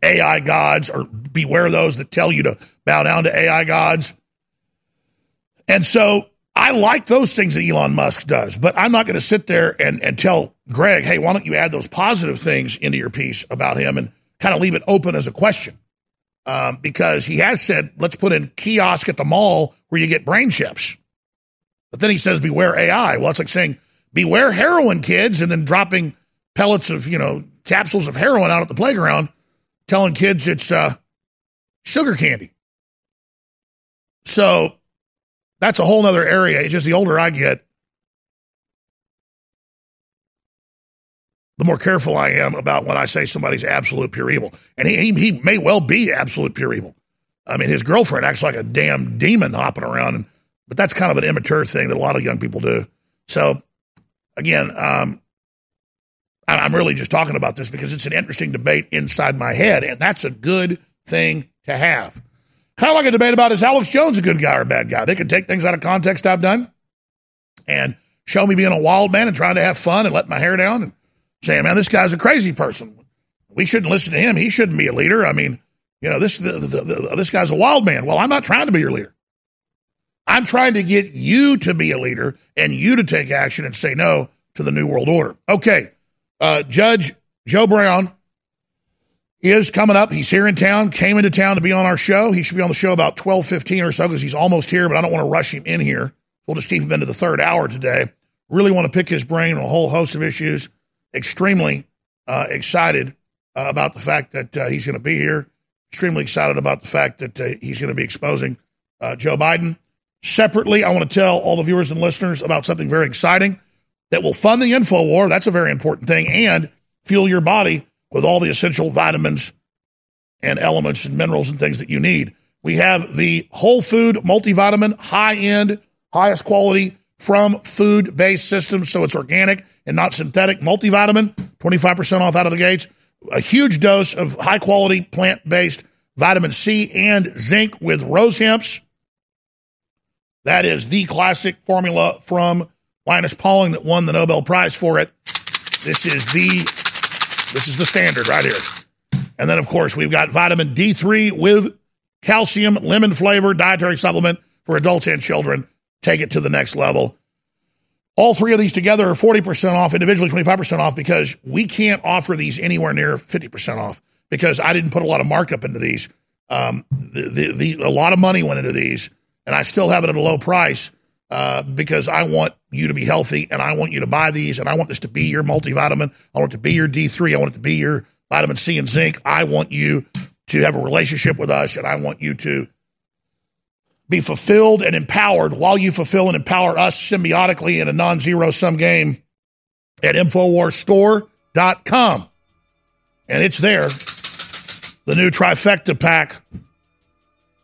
Speaker 11: AI gods, or beware those that tell you to bow down to AI gods." And so I like those things that Elon Musk does, but I'm not going to sit there and, and tell Greg, hey, why don't you add those positive things into your piece about him and kind of leave it open as a question? Um, because he has said, let's put in kiosk at the mall where you get brain chips. But then he says, beware AI. Well, it's like saying, beware heroin kids, and then dropping pellets of, you know, capsules of heroin out at the playground, telling kids it's uh, sugar candy. So that's a whole other area. It's just the older I get, the more careful I am about when I say somebody's absolute pure evil. And he, he, may well be absolute pure evil. I mean, his girlfriend acts like a damn demon hopping around, and, but that's kind of an immature thing that a lot of young people do. So, again, um, I'm really just talking about this because it's an interesting debate inside my head, and that's a good thing to have. Kind of like a debate about is Alex Jones a good guy or a bad guy? They can take things out of context I've done and show me being a wild man and trying to have fun and let my hair down and saying, man, this guy's a crazy person. We shouldn't listen to him. He shouldn't be a leader. I mean, you know, this, the, the, the, this guy's a wild man. Well, I'm not trying to be your leader. I'm trying to get you to be a leader and you to take action and say no to the New World Order. Okay. Uh, Judge Joe Brown is coming up. He's here in town, came into town to be on our show. He should be on the show about 12:15 or so because he's almost here, but I don't want to rush him in here. We'll just keep him into the third hour today. Really want to pick his brain on a whole host of issues. Extremely uh, excited uh, about the fact that uh, he's going to be here. Extremely excited about the fact that uh, he's going to be exposing uh, Joe Biden. Separately, I want to tell all the viewers and listeners about something very exciting that will fund the info war. That's a very important thing and fuel your body with all the essential vitamins and elements and minerals and things that you need. We have the whole food multivitamin, high end, highest quality from food based systems. So it's organic and not synthetic multivitamin, 25% off out of the gates. A huge dose of high quality plant based vitamin C and zinc with rose hips. That is the classic formula from Linus Pauling that won the Nobel Prize for it. This is the this is the standard right here. And then, of course, we've got vitamin D3 with calcium, lemon flavor, dietary supplement for adults and children. Take it to the next level. All three of these together are 40% off, individually 25% off, because we can't offer these anywhere near 50% off because I didn't put a lot of markup into these. Um, the, the, the, a lot of money went into these, and I still have it at a low price uh, because I want you to be healthy and I want you to buy these and I want this to be your multivitamin. I want it to be your D3. I want it to be your vitamin C and zinc. I want you to have a relationship with us and I want you to be fulfilled and empowered while you fulfill and empower us symbiotically in a non zero sum game at InfoWarsStore.com. And it's there, the new trifecta pack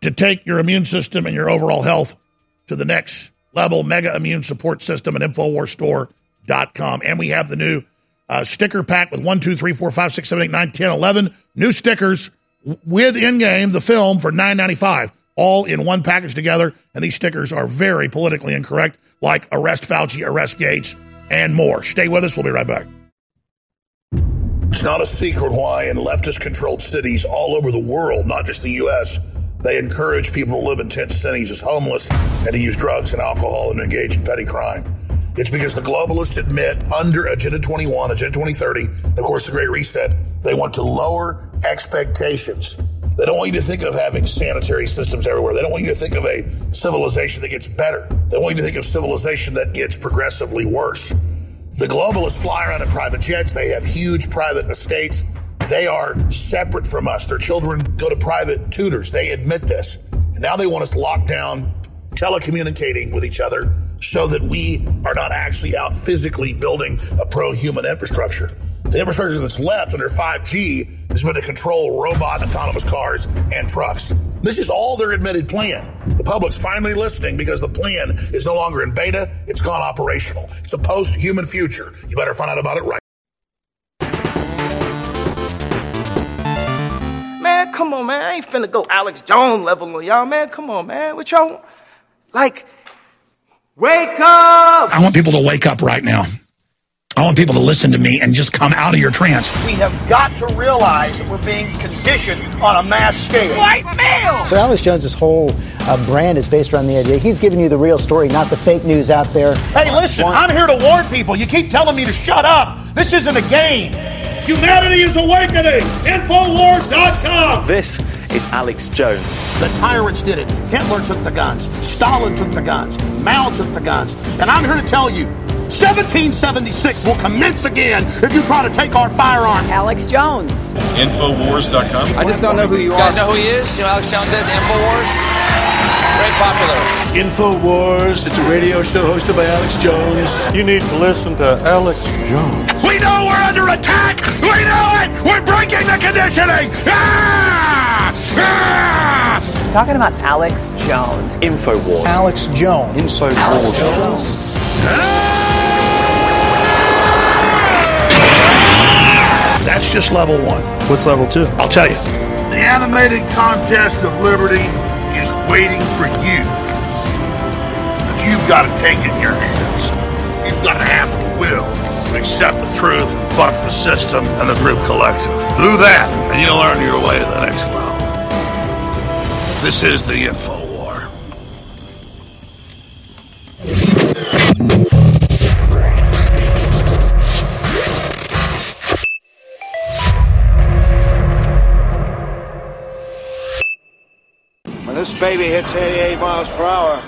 Speaker 11: to take your immune system and your overall health to the next level mega immune support system at InfoWarsStore.com. And we have the new uh, sticker pack with 1, 2, 3, 4, 5, 6, 7, 8, 9, 10, 11 new stickers with Endgame the film for nine ninety five, all in one package together. And these stickers are very politically incorrect, like arrest Fauci, arrest Gates, and more. Stay with us. We'll be right back. It's not a secret why in leftist controlled cities all over the world, not just the U.S., they encourage people to live in tent cities as homeless and to use drugs and alcohol and engage in petty crime. It's because the globalists admit under Agenda 21, Agenda 2030, of course, the Great Reset, they want to lower expectations. They don't want you to think of having sanitary systems everywhere. They don't want you to think of a civilization that gets better. They want you to think of civilization that gets progressively worse. The globalists fly around in private jets. They have huge private estates. They are separate from us. Their children go to private tutors. They admit this. And now they want us locked down, telecommunicating with each other so that we are not actually out physically building a pro human infrastructure. The infrastructure that's left under 5G is meant to control robot autonomous cars and trucks. This is all their admitted plan. The public's finally listening because the plan is no longer in beta, it's gone operational. It's a post human future. You better find out about it right.
Speaker 14: Come on, man. I ain't finna go Alex Jones level on y'all, man. Come on, man. What y'all like? Wake up!
Speaker 11: I want people to wake up right now. I want people to listen to me and just come out of your trance.
Speaker 15: We have got to realize that we're being conditioned on a mass scale.
Speaker 14: White male!
Speaker 16: So Alex Jones's whole uh, brand is based around the idea he's giving you the real story, not the fake news out there.
Speaker 15: Hey, listen, I'm here to warn people. You keep telling me to shut up. This isn't a game.
Speaker 6: Humanity is awakening. Infowars.com.
Speaker 17: This is Alex Jones.
Speaker 15: The tyrants did it. Hitler took the guns. Stalin took the guns. Mao took the guns. And I'm here to tell you 1776 will commence again if you try to take our firearms.
Speaker 18: Alex Jones.
Speaker 19: Infowars.com.
Speaker 20: I just don't know who you, are.
Speaker 21: you guys know who he is? You know Alex Jones is? Infowars? Very popular.
Speaker 22: Infowars. It's a radio show hosted by Alex Jones.
Speaker 23: You need to listen to Alex Jones.
Speaker 11: We know we're under attack. We know it. We're breaking the conditioning. Ah!
Speaker 18: Ah! Talking about Alex Jones.
Speaker 17: Infowars.
Speaker 16: Alex Jones.
Speaker 17: Infowars.
Speaker 18: Alex Jones.
Speaker 11: Ah! That's just level one.
Speaker 23: What's level two?
Speaker 11: I'll tell you.
Speaker 6: The animated contest of liberty is waiting for you. But you've got to take it in your hands. You've got to have the will to accept the truth, buck the system, and the group collective. Do that, and you'll earn your way to the next level. This is the Info
Speaker 24: baby hits 88 miles per hour,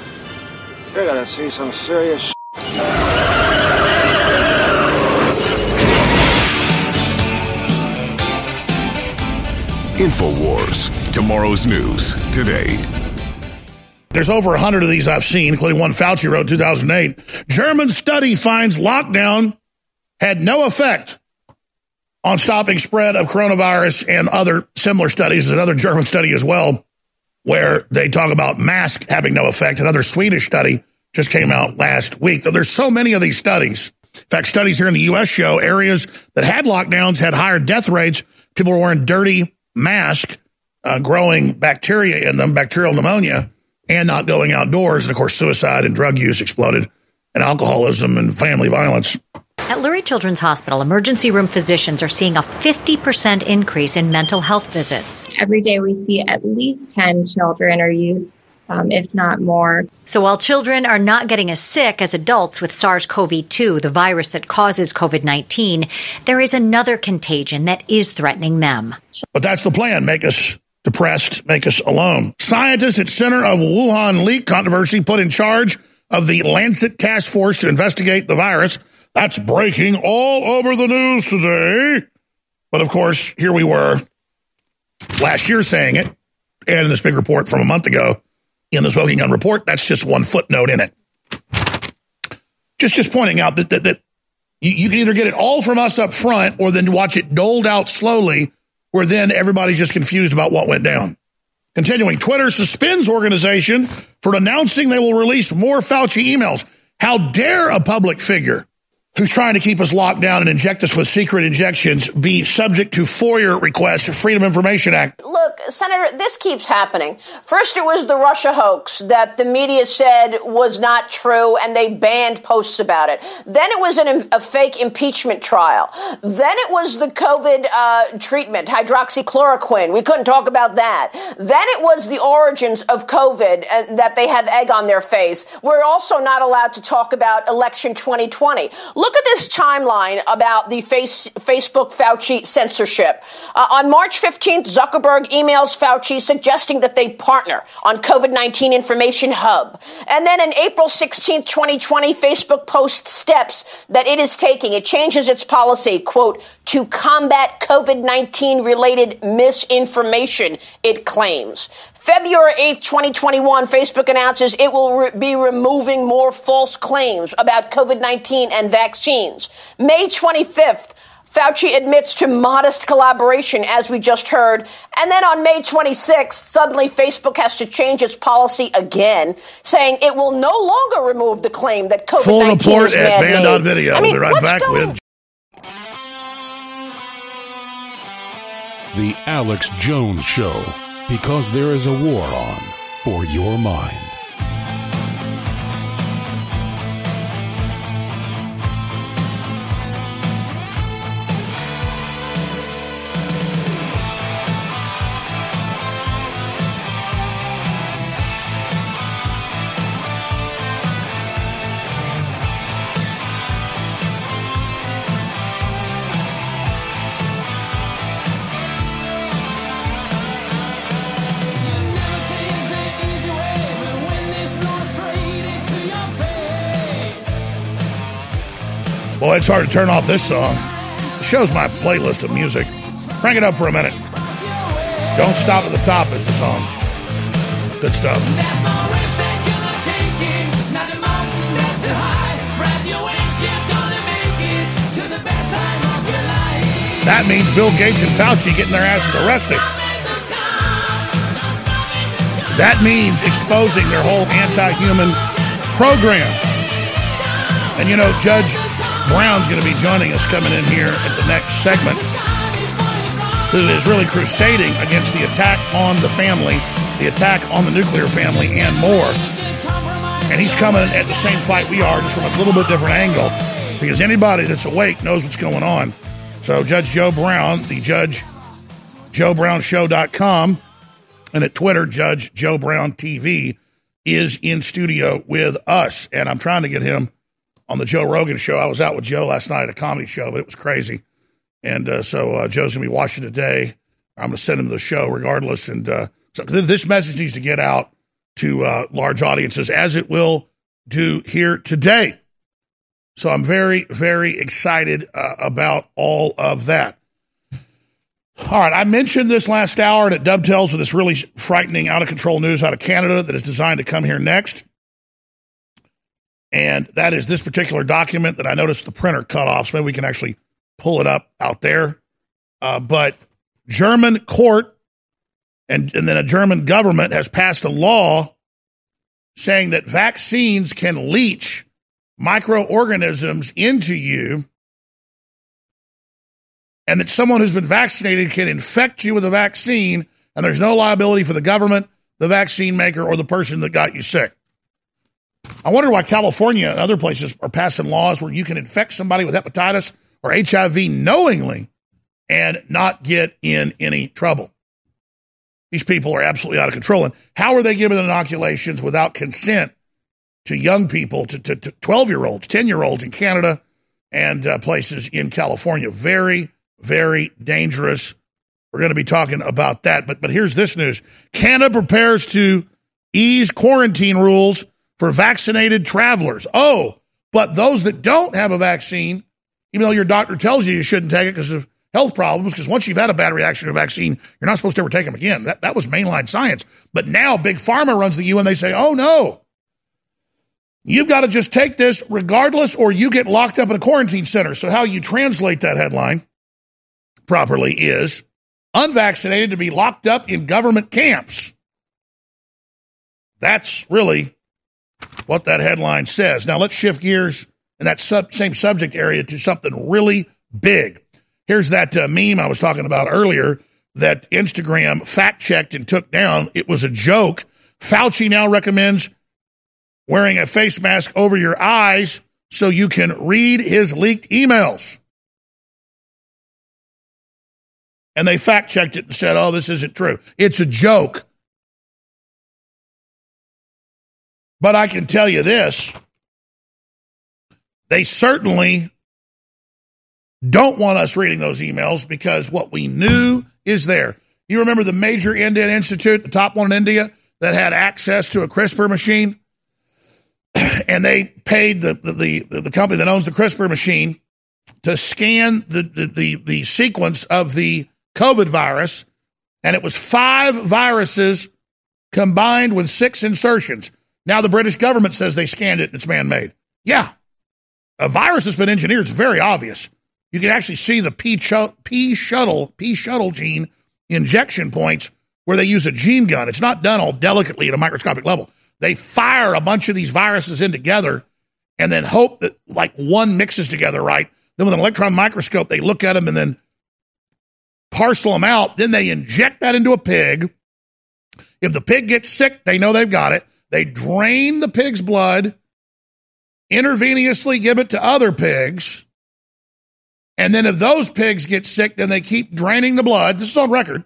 Speaker 24: you're gonna see some serious
Speaker 12: InfoWars. Tomorrow's news today.
Speaker 11: There's over 100 of these I've seen, including one Fauci wrote 2008. German study finds lockdown had no effect on stopping spread of coronavirus and other similar studies. There's another German study as well where they talk about mask having no effect. Another Swedish study just came out last week. There's so many of these studies. In fact, studies here in the U.S. show areas that had lockdowns had higher death rates. People were wearing dirty masks, uh, growing bacteria in them, bacterial pneumonia, and not going outdoors. And of course, suicide and drug use exploded, and alcoholism and family violence.
Speaker 25: At Lurie Children's Hospital, emergency room physicians are seeing a 50% increase in mental health visits.
Speaker 26: Every day we see at least 10 children or youth, um, if not more.
Speaker 25: So while children are not getting as sick as adults with SARS CoV 2, the virus that causes COVID 19, there is another contagion that is threatening them.
Speaker 11: But that's the plan make us depressed, make us alone. Scientists at Center of Wuhan leak controversy put in charge of the Lancet task force to investigate the virus. That's breaking all over the news today. But of course, here we were last year saying it, and in this big report from a month ago in the Smoking Gun Report, that's just one footnote in it. Just just pointing out that that, that you, you can either get it all from us up front or then watch it doled out slowly, where then everybody's just confused about what went down. Continuing, Twitter suspends organization for announcing they will release more Fauci emails. How dare a public figure who's trying to keep us locked down and inject us with secret injections be subject to FOIA requests, Freedom Information Act.
Speaker 27: Look, Senator, this keeps happening. First, it was the Russia hoax that the media said was not true and they banned posts about it. Then it was an, a fake impeachment trial. Then it was the COVID uh, treatment, hydroxychloroquine. We couldn't talk about that. Then it was the origins of COVID uh, that they have egg on their face. We're also not allowed to talk about election 2020. Look at this timeline about the face, Facebook Fauci censorship. Uh, on March 15th, Zuckerberg emails Fauci suggesting that they partner on COVID 19 Information Hub. And then in April 16th, 2020, Facebook posts steps that it is taking. It changes its policy, quote, to combat COVID 19 related misinformation, it claims. February 8th, 2021, Facebook announces it will re- be removing more false claims about COVID 19 and vaccines. May 25th, Fauci admits to modest collaboration, as we just heard. And then on May 26th, suddenly Facebook has to change its policy again, saying it will no longer remove the claim that COVID 19
Speaker 11: Full report
Speaker 27: is
Speaker 11: at
Speaker 27: man-made.
Speaker 11: Banned.video.
Speaker 27: I mean,
Speaker 11: we'll be right
Speaker 27: what's
Speaker 11: back
Speaker 27: going
Speaker 11: with.
Speaker 12: The Alex Jones Show, because there is a war on for your mind.
Speaker 11: Boy, it's hard to turn off this song. It shows my playlist of music. Crank it up for a minute. Don't stop at the top is the song. Good stuff. That means Bill Gates and Fauci getting their asses arrested. That means exposing their whole anti human program. And you know, Judge Brown's going to be joining us coming in here at the next segment, who is really crusading against the attack on the family, the attack on the nuclear family, and more. And he's coming at the same fight we are, just from a little bit different angle, because anybody that's awake knows what's going on. So, Judge Joe Brown, the Judge JoeBrownShow.com, and at Twitter, Judge Joe Brown TV, is in studio with us. And I'm trying to get him on the Joe Rogan show. I was out with Joe last night at a comedy show, but it was crazy. And uh, so uh, Joe's going to be watching today. I'm going to send him the show regardless. And uh, so th- this message needs to get out to uh, large audiences, as it will do here today. So I'm very, very excited uh, about all of that. All right, I mentioned this last hour, and it dovetails with this really frightening, out of control news out of Canada that is designed to come here next. And that is this particular document that I noticed the printer cut off. So maybe we can actually pull it up out there. Uh, but German court and, and then a German government has passed a law saying that vaccines can leach microorganisms into you and that someone who's been vaccinated can infect you with a vaccine and there's no liability for the government, the vaccine maker, or the person that got you sick. I wonder why California and other places are passing laws where you can infect somebody with hepatitis or HIV knowingly and not get in any trouble. These people are absolutely out of control. And how are they giving inoculations without consent to young people, to, to, 12 year olds, 10 year olds in Canada and uh, places in California? Very, very dangerous. We're going to be talking about that. But, but here's this news Canada prepares to ease quarantine rules for vaccinated travelers. Oh, but those that don't have a vaccine, even though your doctor tells you you shouldn't take it because of health problems, because once you've had a bad reaction to a vaccine, you're not supposed to ever take them again. That, that was mainline science. But now Big Pharma runs the U and they say, oh no, you've got to just take this regardless or you get locked up in a quarantine center. So how you translate that headline properly is unvaccinated to be locked up in government camps. That's really what that headline says. Now let's shift gears in that sub, same subject area to something really big. Here's that uh, meme I was talking about earlier that Instagram fact checked and took down. It was a joke. Fauci now recommends wearing a face mask over your eyes so you can read his leaked emails. And they fact checked it and said, oh, this isn't true. It's a joke. But I can tell you this they certainly don't want us reading those emails because what we knew is there. You remember the major Indian Institute, the top one in India, that had access to a CRISPR machine? and they paid the, the, the, the, company that owns the CRISPR machine to scan the, the, the, the sequence of the COVID virus. And it was five viruses combined with six insertions. Now the British government says they scanned it and it's man made. Yeah. A virus has been engineered. It's very obvious. You can actually see the P, P shuttle, P shuttle gene injection points where they use a gene gun. It's not done all delicately at a microscopic level. They fire a bunch of these viruses in together and then hope that like one mixes together right. Then with an electron microscope, they look at them and then parcel them out. Then they inject that into a pig. If the pig gets sick, they know they've got it. They drain the pig's blood, intravenously give it to other pigs. And then if those pigs get sick, then they keep draining the blood. This is on record.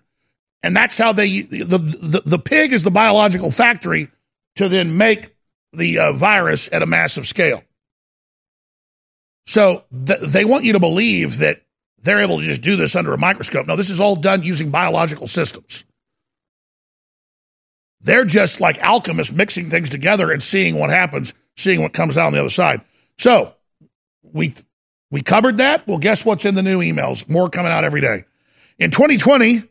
Speaker 11: And that's how they, the, the, the pig is the biological factory to then make the uh, virus at a massive scale. So th- they want you to believe that they're able to just do this under a microscope. No, this is all done using biological systems. They're just like alchemists mixing things together and seeing what happens, seeing what comes out on the other side. So we we covered that. Well, guess what's in the new emails? More coming out every day. In 2020,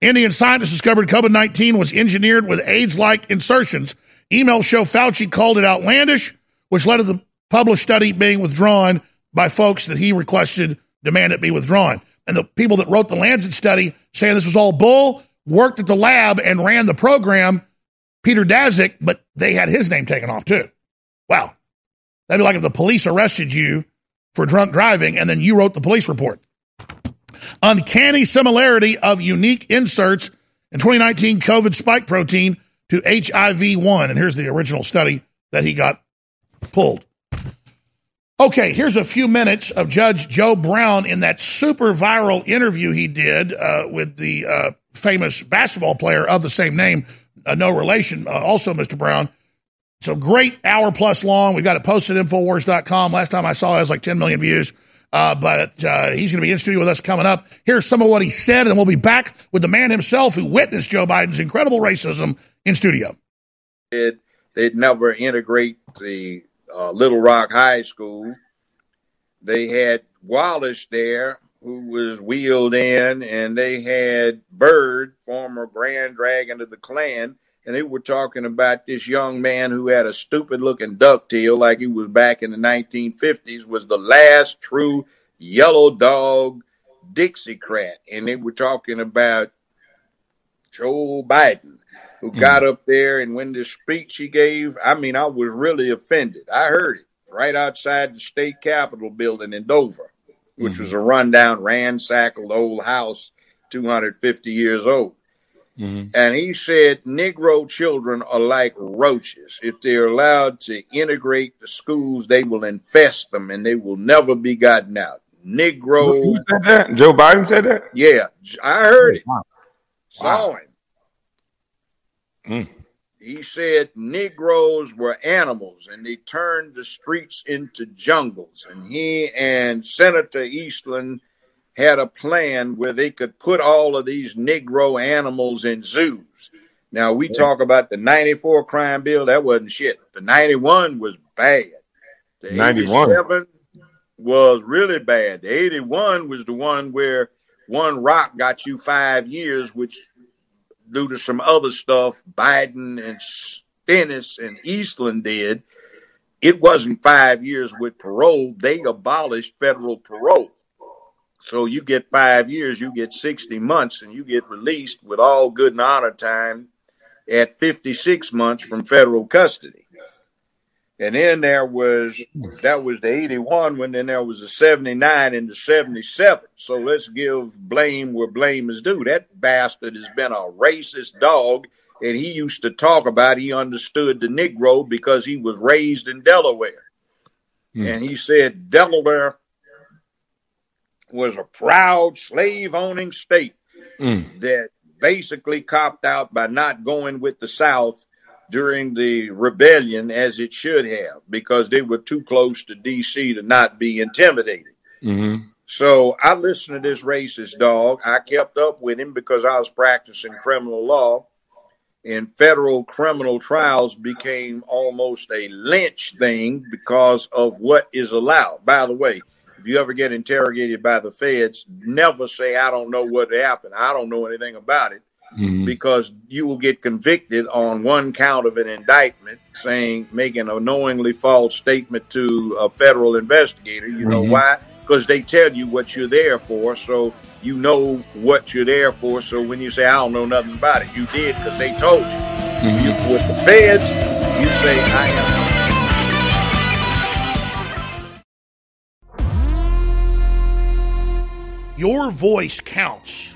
Speaker 11: Indian scientists discovered COVID 19 was engineered with AIDS like insertions. Emails show Fauci called it outlandish, which led to the published study being withdrawn by folks that he requested demand it be withdrawn. And the people that wrote the Lancet study saying this was all bull worked at the lab and ran the program, Peter Daszak, but they had his name taken off too. Wow. That'd be like if the police arrested you for drunk driving and then you wrote the police report. Uncanny similarity of unique inserts in 2019 COVID spike protein to HIV 1. And here's the original study that he got pulled. Okay, here's a few minutes of Judge Joe Brown in that super viral interview he did uh, with the uh, famous basketball player of the same name, uh, no relation, uh, also Mr. Brown. It's a great hour plus long. We've got it posted at Infowars.com. Last time I saw it, it was like 10 million views. Uh, but uh, he's going to be in studio with us coming up. Here's some of what he said, and we'll be back with the man himself who witnessed Joe Biden's incredible racism in studio.
Speaker 28: It, they'd never integrate the uh, Little Rock High School. They had Wallace there, who was wheeled in, and they had Byrd, former Grand Dragon of the Klan, and they were talking about this young man who had a stupid looking ducktail like he was back in the 1950s was the last true yellow dog Dixiecrat. And they were talking about Joe Biden, who mm. got up there and when the speech he gave, I mean, I was really offended. I heard it right outside the state capitol building in Dover, which mm-hmm. was a rundown, ransacked old house, 250 years old. Mm-hmm. And he said Negro children are like roaches. If they're allowed to integrate the schools, they will infest them and they will never be gotten out. Negro.
Speaker 29: Who said that? Joe Biden said that?
Speaker 28: Yeah, I heard it. Wow. Saw him. Mm. He said Negroes were animals and they turned the streets into jungles. And he and Senator Eastland had a plan where they could put all of these Negro animals in zoos. Now we talk about the 94 crime bill, that wasn't shit. The 91 was bad. The 91 was really bad. The 81 was the one where one rock got you five years, which due to some other stuff Biden and Stennis and Eastland did, it wasn't five years with parole. They abolished federal parole. So you get five years, you get 60 months, and you get released with all good and honor time at 56 months from federal custody. And then there was that was the 81 when then there was the 79 and the 77. So let's give blame where blame is due. That bastard has been a racist dog. And he used to talk about he understood the Negro because he was raised in Delaware. Mm. And he said Delaware was a proud slave owning state mm. that basically copped out by not going with the South during the rebellion as it should have because they were too close to DC to not be intimidated. Mm-hmm. So I listened to this racist dog. I kept up with him because I was practicing criminal law, and federal criminal trials became almost a lynch thing because of what is allowed. By the way, if you ever get interrogated by the feds, never say, I don't know what happened. I don't know anything about it. Mm-hmm. Because you will get convicted on one count of an indictment saying making a knowingly false statement to a federal investigator. You know mm-hmm. why? Because they tell you what you're there for, so you know what you're there for. So when you say I don't know nothing about it, you did because they told you. Mm-hmm. you. With the feds, you say I am
Speaker 11: Your voice counts.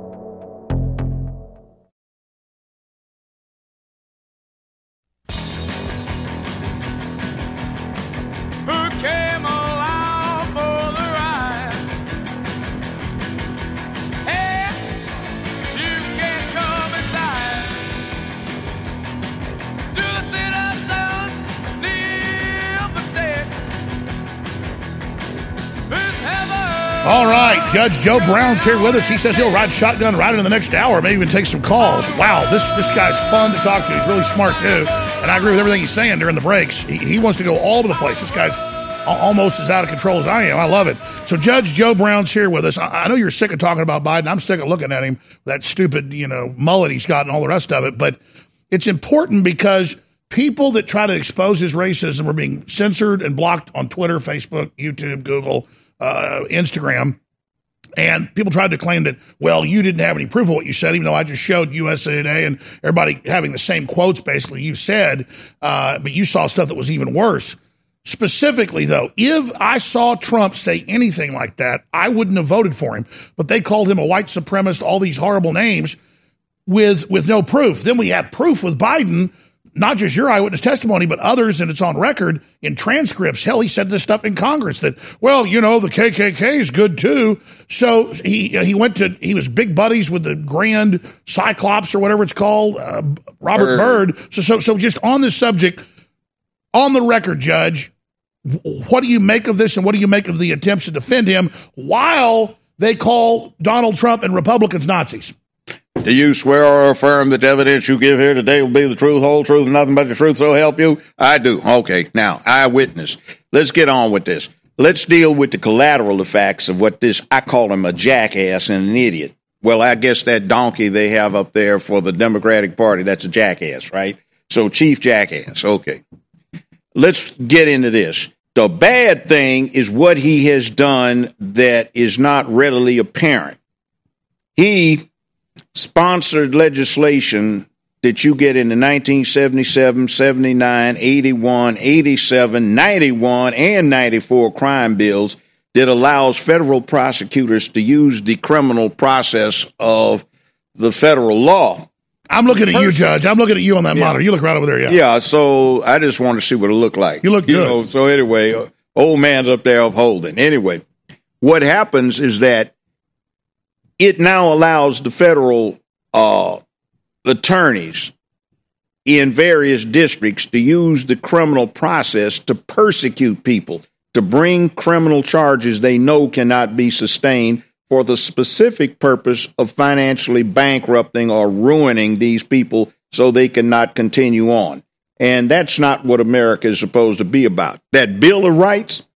Speaker 11: All right, Judge Joe Brown's here with us. He says he'll ride shotgun right into the next hour, maybe even take some calls. Wow, this this guy's fun to talk to. He's really smart too, and I agree with everything he's saying during the breaks. He, he wants to go all over the place. This guy's almost as out of control as I am. I love it. So Judge Joe Brown's here with us. I, I know you're sick of talking about Biden. I'm sick of looking at him, that stupid, you know, mullet he's got and all the rest of it. But it's important because people that try to expose his racism are being censored and blocked on Twitter, Facebook, YouTube, Google uh, Instagram. And people tried to claim that, well, you didn't have any proof of what you said, even though I just showed USA Today and everybody having the same quotes basically you said, uh, but you saw stuff that was even worse. Specifically, though, if I saw Trump say anything like that, I wouldn't have voted for him. But they called him a white supremacist, all these horrible names with with no proof. Then we had proof with Biden not just your eyewitness testimony, but others, and it's on record in transcripts. Hell, he said this stuff in Congress that, well, you know, the KKK is good too. So he he went to he was big buddies with the Grand Cyclops or whatever it's called, uh, Robert Byrd. Byrd. So so so just on this subject, on the record, Judge, what do you make of this, and what do you make of the attempts to defend him while they call Donald Trump and Republicans Nazis?
Speaker 30: Do you swear or affirm that the evidence you give here today will be the truth, whole truth, and nothing but the truth, so help you? I do. Okay. Now, eyewitness. Let's get on with this. Let's deal with the collateral effects of what this, I call him a jackass and an idiot. Well, I guess that donkey they have up there for the Democratic Party, that's a jackass, right? So, Chief Jackass. Okay. Let's get into this.
Speaker 28: The bad thing is what he has done that is not readily apparent. He sponsored legislation that you get in the 1977, 79, 81, 87, 91, and 94 crime bills that allows federal prosecutors to use the criminal process of the federal law.
Speaker 11: I'm looking at you, Judge. I'm looking at you on that
Speaker 28: Yeah.
Speaker 11: monitor. You look right over there. Yeah.
Speaker 28: Yeah, so I just want to see what it looked like.
Speaker 11: You look good.
Speaker 28: know, so anyway, old man's up there upholding. Anyway, what happens is that it now allows the federal uh, attorneys in various districts to use the criminal process to persecute people, to bring criminal charges they know cannot be sustained for the specific purpose of financially bankrupting or ruining these people so they cannot continue on. And that's not what America is supposed to be about. That Bill of Rights,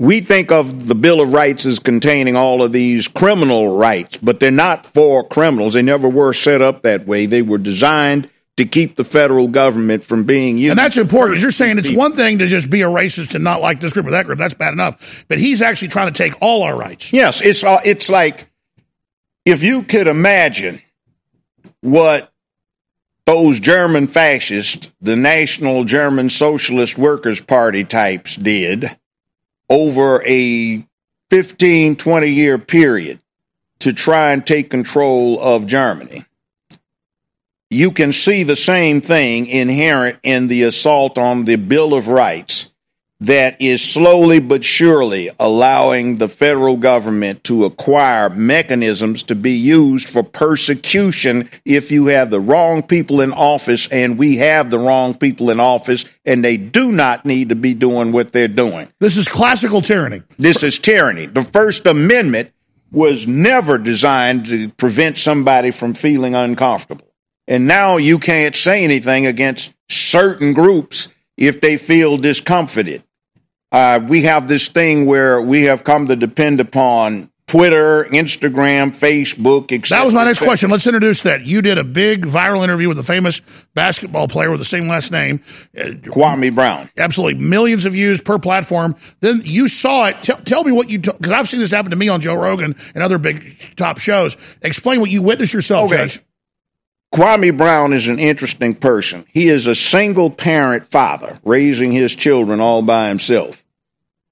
Speaker 28: we think of the Bill of Rights as containing all of these criminal rights, but they're not for criminals. They never were set up that way. They were designed to keep the federal government from being used.
Speaker 11: And that's important. You're saying it's one thing to just be a racist and not like this group or that group. That's bad enough. But he's actually trying to take all our rights.
Speaker 28: Yes, it's uh, it's like if you could imagine what those German fascists, the National German Socialist Workers Party types did over a 15, 20 year period to try and take control of Germany. You can see the same thing inherent in the assault on the Bill of Rights that is slowly but surely allowing the federal government to acquire mechanisms to be used for persecution if you have the wrong people in office, and we have the wrong people in office, and they do not need to be doing what they're doing.
Speaker 11: This is classical tyranny.
Speaker 28: This is tyranny. The First Amendment was never designed to prevent somebody from feeling uncomfortable. And now you can't say anything against certain groups if they feel discomforted. Uh, we have this thing where we have come to depend upon Twitter, Instagram, Facebook, etc.
Speaker 11: That was my next question. Let's introduce that. You did a big viral interview with a famous basketball player with the same last name, uh,
Speaker 28: Kwame Brown.
Speaker 11: Absolutely, millions of views per platform. Then you saw it. Tell, tell me what you because I've seen this happen to me on Joe Rogan and other big top shows. Explain what you witnessed yourself,
Speaker 28: Okay.
Speaker 11: Judge.
Speaker 28: Kwame Brown is an interesting person. He is a single parent father raising his children all by himself.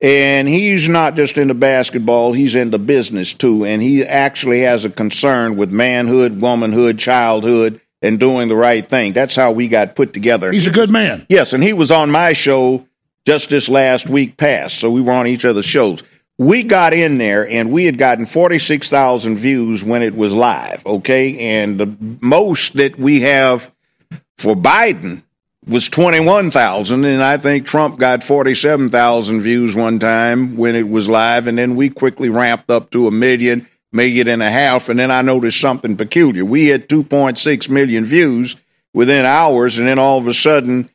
Speaker 28: And he's not just into basketball, he's into business too. And he actually has a concern with manhood, womanhood, childhood, and doing the right thing. That's how we got put together.
Speaker 11: He's a good man.
Speaker 28: Yes, and he was on my show just this last week past. So we were on each other's shows. We got in there and we had gotten 46,000 views when it was live, okay? And the most that we have for Biden was 21,000 and I think Trump got 47,000 views one time when it was live and then we quickly ramped up to a million, million and a half and then I noticed something peculiar. We had 2.6 million views within hours and then all of a sudden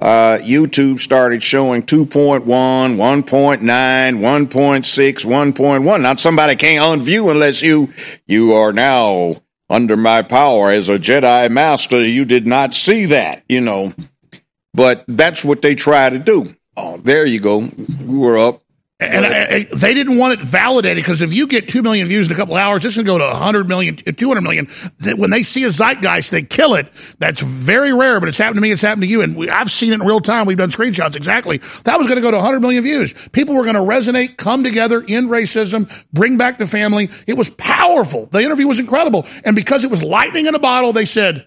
Speaker 28: uh, YouTube started showing 2.1, 1.9, 1.6, 1.1. Now somebody can't unview unless you you are now under my power as a Jedi Master. You did not see that, you know. But that's what they try to do. Oh, there you go. We were up.
Speaker 11: And I, they didn't want it validated because if you get 2 million views in a couple hours, going to go to 100 million, uh, 200 million. When they see a zeitgeist, they kill it. That's very rare, but it's happened to me. It's happened to you. And we, I've seen it in real time. We've done screenshots exactly. That was going to go to 100 million views. People were going to resonate, come together, end racism, bring back the family. It was powerful. The interview was incredible. And because it was lightning in a bottle, they said,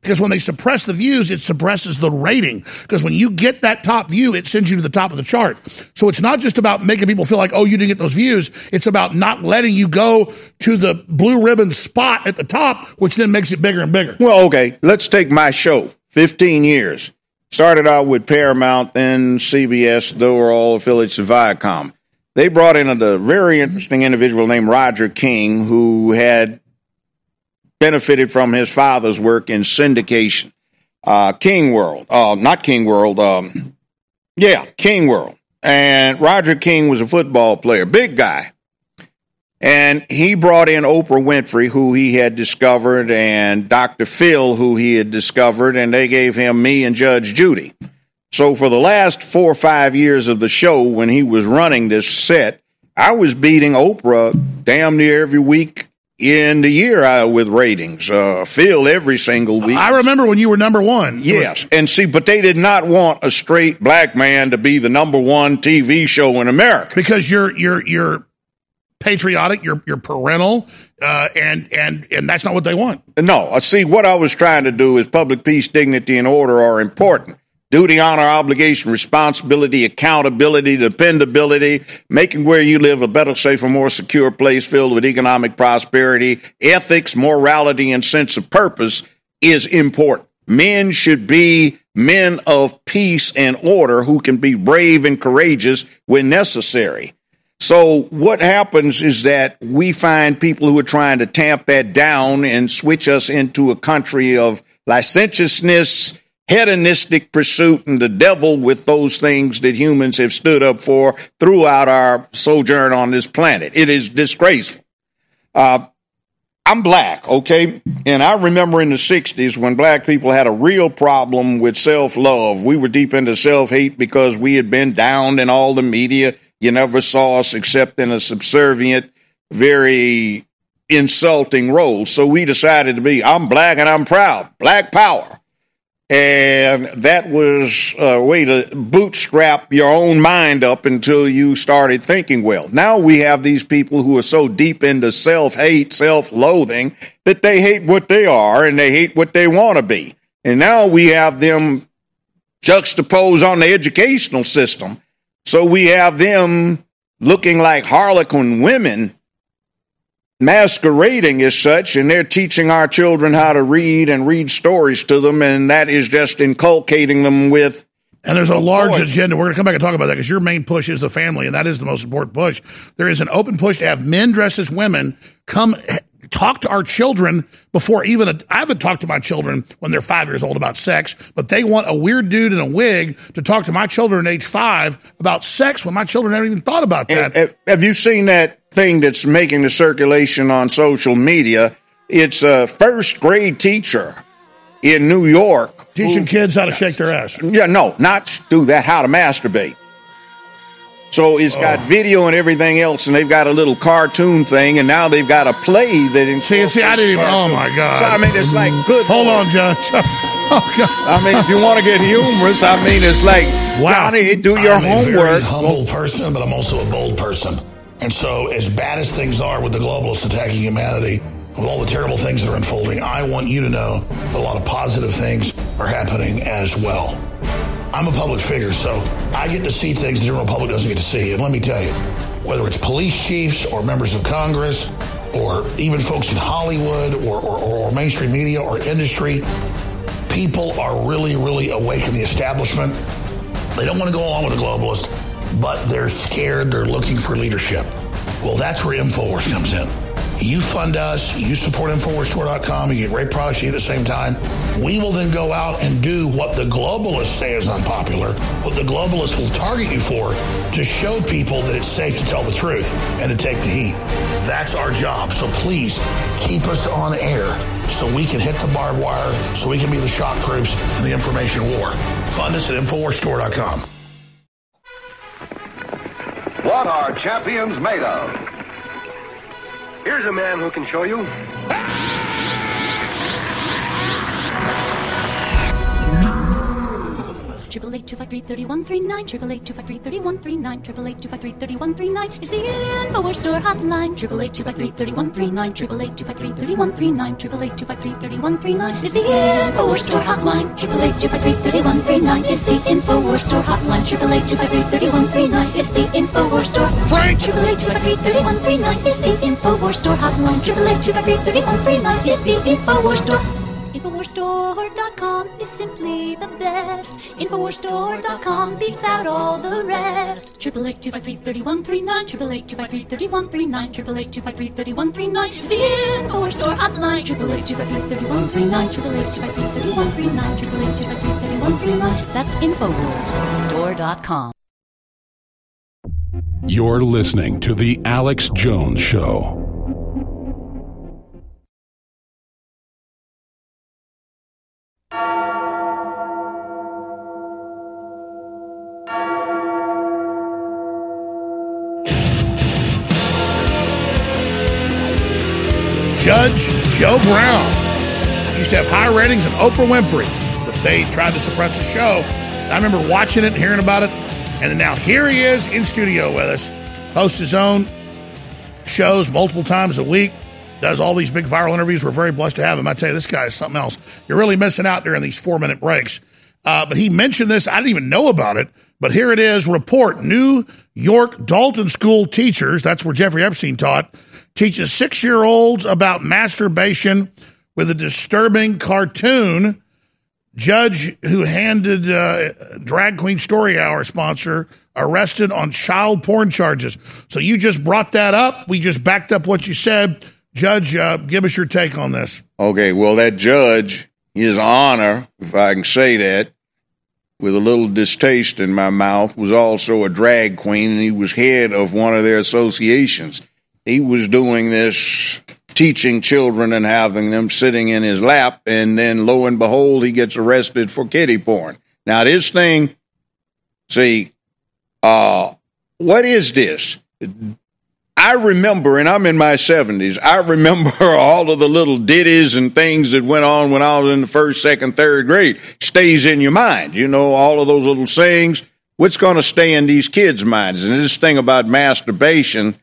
Speaker 11: because when they suppress the views, it suppresses the rating. Because when you get that top view, it sends you to the top of the chart. So it's not just about making people feel like, oh, you didn't get those views. It's about not letting you go to the blue ribbon spot at the top, which then makes it bigger and bigger.
Speaker 28: Well, okay, let's take my show. 15 years. Started out with Paramount, then CBS, they were all affiliates of Viacom. They brought in a very interesting individual named Roger King who had benefited from his father's work in syndication. Uh, King World, uh, not King World, um, yeah, King World. And Roger King was a football player, big guy. And he brought in Oprah Winfrey, who he had discovered, and Dr. Phil, who he had discovered, and they gave him me and Judge Judy. So for the last four or five years of the show, when he was running this set, I was beating Oprah damn near every week in the year uh, with ratings. Uh, Phil every single week.
Speaker 11: I remember when you were number one.
Speaker 28: Yes, and see, but they did not want a straight black man to be the number one TV show in America
Speaker 11: because you're you're you're patriotic, you're you're parental, uh, and and and that's not what they want.
Speaker 28: No, uh, see, what I was trying to do is public peace, dignity, and order are important. Duty, honor, obligation, responsibility, accountability, dependability, making where you live a better, safer, more secure place filled with economic prosperity, ethics, morality, and sense of purpose is important. Men should be men of peace and order who can be brave and courageous when necessary. So what happens is that we find people who are trying to tamp that down and switch us into a country of licentiousness, hedonistic pursuit, and the devil with those things that humans have stood up for throughout our sojourn on this planet. It is disgraceful. Uh, I'm black, okay? And I remember in the 60s when black people had a real problem with self love. We were deep into self hate because we had been downed in all the media you never saw us except in a subservient, very insulting role. So we decided to be, I'm black and I'm proud, black power. And that was a way to bootstrap your own mind up until you started thinking well. Now we have these people who are so deep into self hate, self loathing, that they hate what they are and they hate what they want to be. And now we have them juxtaposed on the educational system so we have them looking like harlequin women masquerading as such, and they're teaching our children how to read and read stories to them, and that is just inculcating them with.
Speaker 11: And there's a large voice. agenda. We're going to come back and talk about that because your main push is the family, and that is the most important push. There is an open push to have men dressed as women come talk to our children before even a, I haven't talked to my children when they're five years old about sex, but they want a weird dude in a wig to talk to my children at age five about sex when my children haven't even thought about that.
Speaker 28: And, uh, have you seen that thing that's making the circulation on social media? It's a first grade teacher in New York
Speaker 11: teaching who, kids how to shake their ass.
Speaker 28: Yeah, no, not do that, how to masturbate. So it's got oh. video and everything else, and they've got a little cartoon thing, and now they've got a play that.
Speaker 11: See, see, I didn't even. Oh my god!
Speaker 28: So I mean, it's like good.
Speaker 11: Hold on, Judge. Oh god!
Speaker 28: I mean, if you want to get humorous, I mean, it's like wow. Johnny, do your
Speaker 11: I'm
Speaker 28: homework.
Speaker 11: A very humble person, but I'm also a bold person, and so as bad as things are with the globalists attacking humanity, with all the terrible things that are unfolding, I want you to know that a lot of positive things are happening as well. I'm a public figure, so I get to see things the general public doesn't get to see. And let me tell you, whether it's police chiefs or members of Congress or even folks in Hollywood or, or, or mainstream media or industry, people are really, really awake in the establishment. They don't want to go along with the globalists, but they're scared. They're looking for leadership. Well, that's where InfoWars comes in. You fund us, you support InfoWarsStore.com, you get great products at the same time. We will then go out and do what the globalists say is unpopular, what the globalists will target you for to show people that it's safe to tell the truth and to take the heat. That's our job. So please keep us on air so we can hit the barbed wire, so we can be the shock troops in the information war. Fund us at InfoWarsStore.com.
Speaker 29: What are champions made of? Here's a man who can show you.
Speaker 31: Triple eight two five three thirty one three nine. Triple eight two five three thirty one three nine. Triple eight two five three thirty one three nine is the Infowars store hotline. Triple eight two five three thirty one three nine. Triple eight two five three thirty one three nine. Triple eight two five three thirty one three nine is the Infowars store hotline. Triple eight two five three thirty one three nine is the Infowars store hotline. Triple eight two five three thirty one three nine is the Infowars store. Frank. Triple eight two five three thirty one three nine is the Infowars store hotline. Triple eight two five three thirty one three nine is the Infowars store. Infowarsstore.com is simply the best. Infowarsstore.com beats out all the rest. Triple eight two five three thirty one three nine. Triple eight two five three thirty one three nine. Triple eight two five three thirty one three nine. It's the Infowars Store hotline. Triple eight two five three thirty one three nine. Triple eight two five three thirty one three nine. Triple eight two five three thirty one three nine. That's Infowarsstore.com.
Speaker 12: You're listening to the Alex Jones Show.
Speaker 11: Judge Joe Brown. He used to have high ratings on Oprah Winfrey, but they tried to suppress the show. I remember watching it and hearing about it, and now here he is in studio with us, hosts his own shows multiple times a week, does all these big viral interviews. We're very blessed to have him. I tell you, this guy is something else. You're really missing out during these four minute breaks. Uh, but he mentioned this. I didn't even know about it. But here it is report New York Dalton School teachers, that's where Jeffrey Epstein taught, teaches six year olds about masturbation with a disturbing cartoon. Judge who handed uh, Drag Queen Story Hour sponsor arrested on child porn charges. So you just brought that up. We just backed up what you said. Judge, uh, give us your take on this.
Speaker 28: Okay, well, that judge, his honor, if I can say that, with a little distaste in my mouth, was also a drag queen, and he was head of one of their associations. He was doing this, teaching children and having them sitting in his lap, and then lo and behold, he gets arrested for kitty porn. Now, this thing, see, uh, what is this? I remember, and I'm in my 70s, I remember all of the little ditties and things that went on when I was in the first, second, third grade. Stays in your mind. You know, all of those little sayings. What's going to stay in these kids' minds? And this thing about masturbation,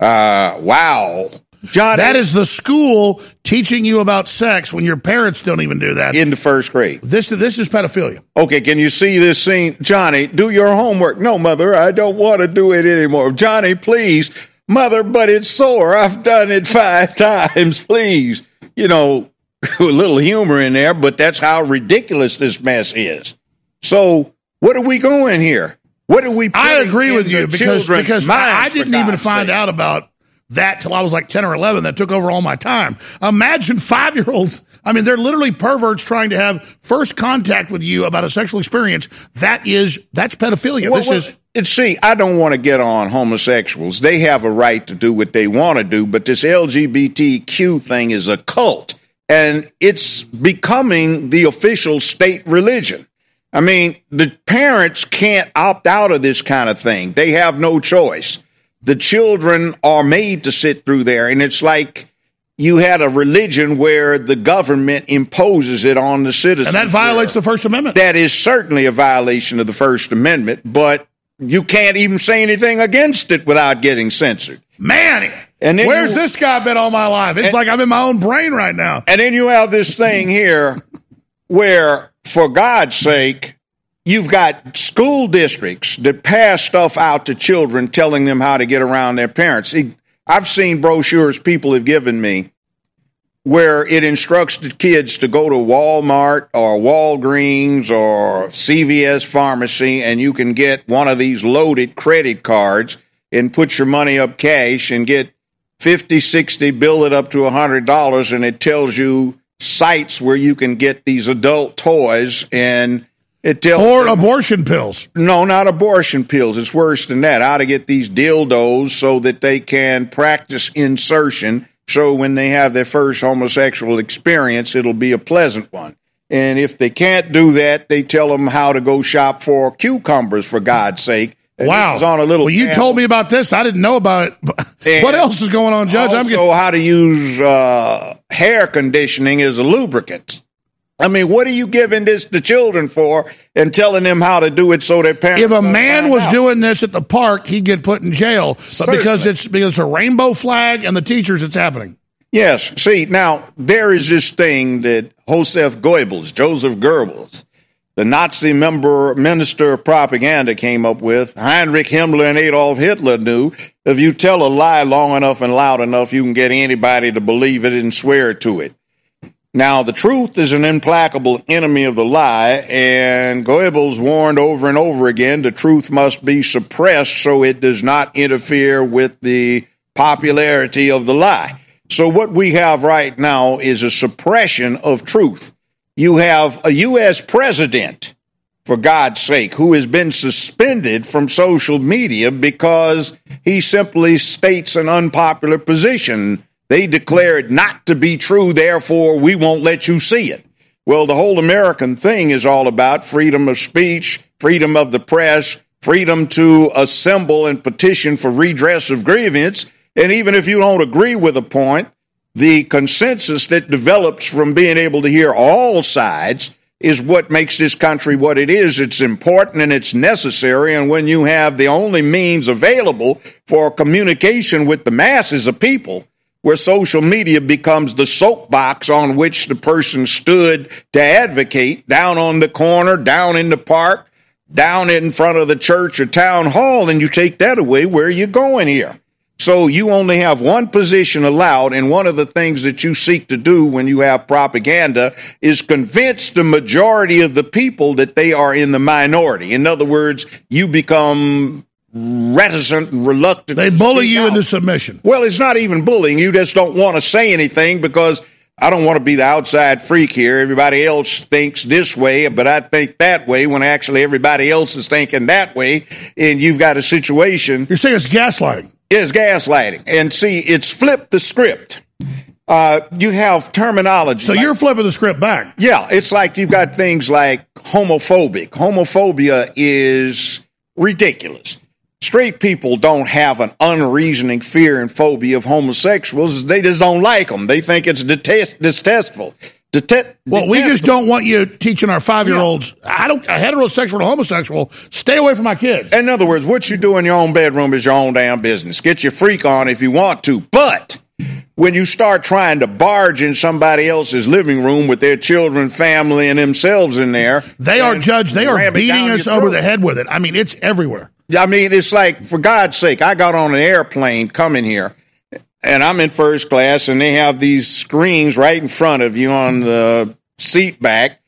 Speaker 28: uh, wow.
Speaker 11: John, that is the school teaching you about sex when your parents don't even do that
Speaker 28: in the first grade.
Speaker 11: This this is pedophilia.
Speaker 28: Okay, can you see this scene, Johnny? Do your homework. No, mother, I don't want to do it anymore. Johnny, please Mother, but it's sore. I've done it five times. Please. You know, a little humor in there, but that's how ridiculous this mess is. So, what are we going here? What are we?
Speaker 11: I agree with you because because I didn't even find sake. out about that till I was like ten or eleven. That took over all my time. Imagine five year olds. I mean, they're literally perverts trying to have first contact with you about a sexual experience. That is that's pedophilia.
Speaker 28: Well,
Speaker 11: this
Speaker 28: well,
Speaker 11: is
Speaker 28: see, I don't want to get on homosexuals. They have a right to do what they want to do, but this LGBTQ thing is a cult and it's becoming the official state religion. I mean, the parents can't opt out of this kind of thing. They have no choice. The children are made to sit through there, and it's like you had a religion where the government imposes it on the citizens.
Speaker 11: And that violates the First Amendment.
Speaker 28: That is certainly a violation of the First Amendment, but you can't even say anything against it without getting censored.
Speaker 11: Man, and where's you, this guy been all my life? It's and, like I'm in my own brain right now.
Speaker 28: And then you have this thing here where, for God's sake, you've got school districts that pass stuff out to children telling them how to get around their parents. I've seen brochures people have given me where it instructs the kids to go to Walmart or Walgreens or CVS pharmacy and you can get one of these loaded credit cards and put your money up cash and get 50, 60, bill it up to $100 and it tells you sites where you can get these adult toys and it tells
Speaker 11: or them, abortion pills.
Speaker 28: No, not abortion pills. It's worse than that. How to get these dildos so that they can practice insertion so when they have their first homosexual experience, it'll be a pleasant one. And if they can't do that, they tell them how to go shop for cucumbers, for God's sake. And
Speaker 11: wow! On a little well, you panel. told me about this. I didn't know about it. what else is going on, Judge?
Speaker 28: Also, I'm getting- how to use uh, hair conditioning as a lubricant. I mean, what are you giving this to children for and telling them how to do it so their parents?
Speaker 11: If a man was out? doing this at the park, he'd get put in jail. But Certainly. because it's because it's a rainbow flag and the teachers, it's happening.
Speaker 28: Yes. See, now there is this thing that Joseph Goebbels, Joseph Goebbels, the Nazi member minister of propaganda came up with. Heinrich Himmler and Adolf Hitler knew if you tell a lie long enough and loud enough, you can get anybody to believe it and swear to it. Now, the truth is an implacable enemy of the lie, and Goebbels warned over and over again the truth must be suppressed so it does not interfere with the popularity of the lie. So, what we have right now is a suppression of truth. You have a U.S. president, for God's sake, who has been suspended from social media because he simply states an unpopular position they declare it not to be true, therefore we won't let you see it. Well, the whole American thing is all about freedom of speech, freedom of the press, freedom to assemble and petition for redress of grievance. And even if you don't agree with a point, the consensus that develops from being able to hear all sides is what makes this country what it is. It's important and it's necessary. And when you have the only means available for communication with the masses of people, where social media becomes the soapbox on which the person stood to advocate down on the corner, down in the park, down in front of the church or town hall, and you take that away, where are you going here? So you only have one position allowed, and one of the things that you seek to do when you have propaganda is convince the majority of the people that they are in the minority. In other words, you become reticent and reluctant.
Speaker 11: They bully you out. into submission.
Speaker 28: Well, it's not even bullying. You just don't want to say anything because I don't want to be the outside freak here. Everybody else thinks this way, but I think that way when actually everybody else is thinking that way. And you've got a situation.
Speaker 11: You're saying it's gaslighting
Speaker 28: is gaslighting. And see, it's flipped the script. Uh, you have terminology.
Speaker 11: So
Speaker 28: like,
Speaker 11: you're flipping the script back.
Speaker 28: Yeah, it's like you've got things like homophobic. Homophobia is ridiculous. Straight people don't have an unreasoning fear and phobia of homosexuals. They just don't like them. They think it's detest- distasteful.
Speaker 11: Well, we just don't want you teaching our five year olds. I don't a heterosexual or homosexual. Stay away from my kids.
Speaker 28: In other words, what you do in your own bedroom is your own damn business. Get your freak on if you want to, but when you start trying to barge in somebody else's living room with their children, family, and themselves in there,
Speaker 11: they are judged. They are beating us over the head with it. I mean, it's everywhere.
Speaker 28: I mean, it's like for God's sake, I got on an airplane coming here and I'm in first class, and they have these screens right in front of you on the seat back.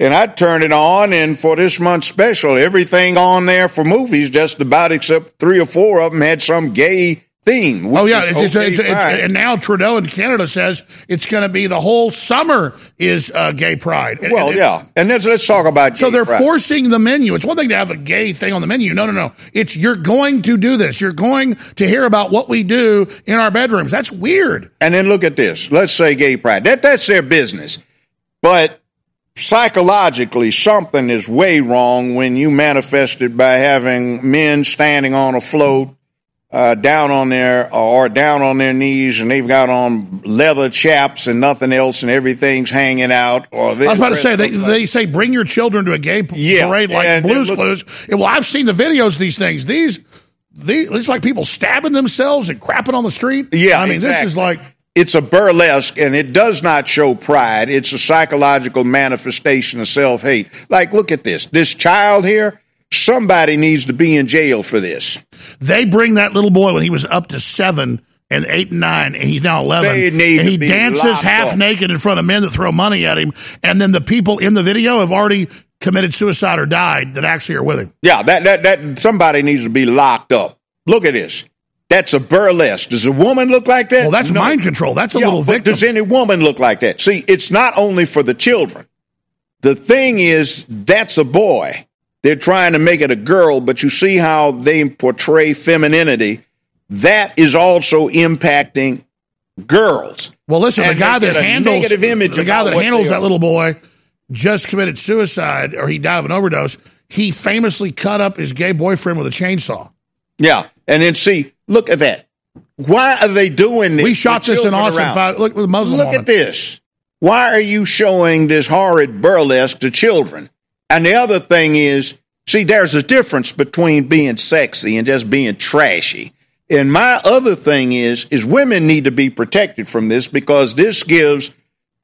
Speaker 28: And I turn it on, and for this month's special, everything on there for movies, just about except three or four of them had some gay theme.
Speaker 11: Oh yeah, it's, okay it's, it's, and now Trudeau in Canada says it's going to be the whole summer is uh, gay pride.
Speaker 28: And, well, and, yeah, and let's let's talk about.
Speaker 11: So they're
Speaker 28: pride.
Speaker 11: forcing the menu. It's one thing to have a gay thing on the menu. No, no, no. It's you're going to do this. You're going to hear about what we do in our bedrooms. That's weird.
Speaker 28: And then look at this. Let's say gay pride. That that's their business, but psychologically something is way wrong when you manifest it by having men standing on a float uh, down on their or down on their knees, and they've got on leather chaps and nothing else, and everything's hanging out. Or
Speaker 11: I was about to say they, they say bring your children to a gay yeah, parade like Blues Clues. Well, I've seen the videos of these things. These these it's like people stabbing themselves and crapping on the street.
Speaker 28: Yeah,
Speaker 11: I mean
Speaker 28: exactly.
Speaker 11: this is like
Speaker 28: it's a burlesque and it does not show pride. It's a psychological manifestation of self hate. Like, look at this. This child here, somebody needs to be in jail for this.
Speaker 11: They bring that little boy when he was up to seven and eight and nine, and he's now eleven. and he dances half up. naked in front of men that throw money at him, and then the people in the video have already committed suicide or died that actually are with him.
Speaker 28: Yeah, that that that somebody needs to be locked up. Look at this. That's a burlesque. Does a woman look like that?
Speaker 11: Well, that's no. mind control. That's a yeah, little victim.
Speaker 28: Does any woman look like that? See, it's not only for the children. The thing is, that's a boy. They're trying to make it a girl, but you see how they portray femininity. That is also impacting girls.
Speaker 11: Well, listen, and the guy that handles the guy that handles that little boy just committed suicide, or he died of an overdose. He famously cut up his gay boyfriend with a chainsaw.
Speaker 28: Yeah, and then see, look at that. Why are they doing this?
Speaker 11: We shot this in Austin. Five, look with Muslim.
Speaker 28: Look at this. Why are you showing this horrid burlesque to children? And the other thing is, see, there's a difference between being sexy and just being trashy. And my other thing is, is women need to be protected from this because this gives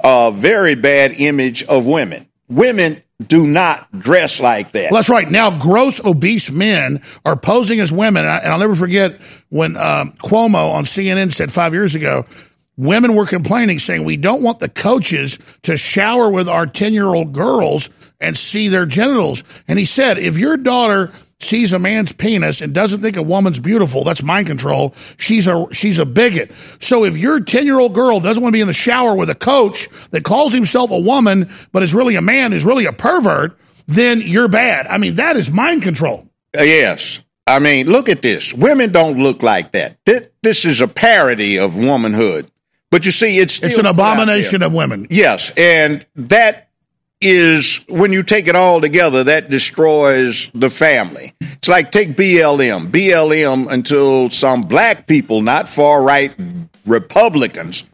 Speaker 28: a very bad image of women. Women do not dress like that.
Speaker 11: Well, that's right. Now, gross, obese men are posing as women. And, I, will never forget when um, Cuomo on CNN said five years ago, women were complaining, saying, We don't want the coaches to shower with our 10 year old girls and see their genitals. And he said, if your daughter sees a man's penis and doesn't think a woman's beautiful, that's mind control. She's a she's a bigot. So if your 10-year-old girl doesn't want to be in the shower with a coach that calls himself a woman but is really a man is really a pervert, then you're bad. I mean, that is mind control.
Speaker 28: Uh, yes. I mean, look at this. Women don't look like that. This is a parody of womanhood. But you see, it's
Speaker 11: it's an abomination of women.
Speaker 28: Yes, and that is when you take it all together, that destroys the family. It's like take BLM. BLM until some black people, not far right Republicans,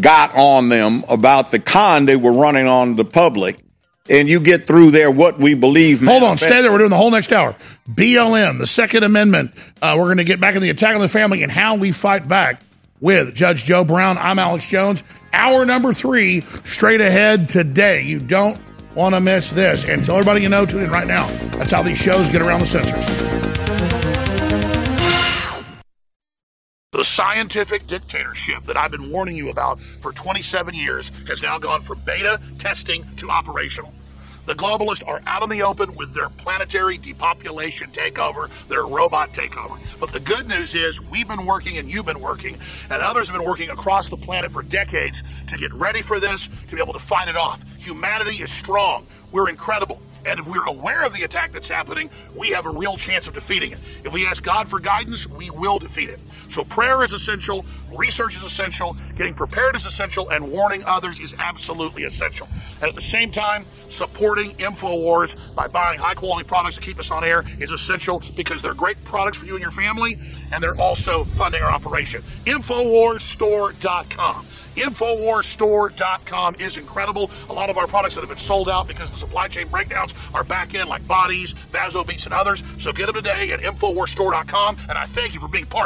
Speaker 28: got on them about the con they were running on the public, and you get through there what we believe.
Speaker 11: Hold on, stay there. We're doing the whole next hour. BLM, the Second Amendment. Uh, we're going to get back in the attack on the family and how we fight back with Judge Joe Brown. I'm Alex Jones. Hour number three, straight ahead today. You don't want to miss this. And tell everybody you know, tune in right now. That's how these shows get around the censors. The scientific dictatorship that I've been warning you about for 27 years has now gone from beta testing to operational. The globalists are out in the open with their planetary depopulation takeover, their robot takeover. But the good news is we've been working and you've been working, and others have been working across the planet for decades to get ready for this, to be able to fight it off. Humanity is strong. We're incredible. And if we're aware of the attack that's happening, we have a real chance of defeating it. If we ask God for guidance, we will defeat it. So prayer is essential, research is essential, getting prepared is essential, and warning others is absolutely essential. And at the same time, supporting InfoWars by buying high quality products to keep us on air is essential because they're great products for you and your family, and they're also funding our operation. InfoWarsStore.com. InfoWarsStore.com is incredible. A lot of our products that have been sold out because the supply chain breakdowns are back in, like bodies, VasoBeets, and others. So get them today at InfoWarsStore.com. And I thank you for being part.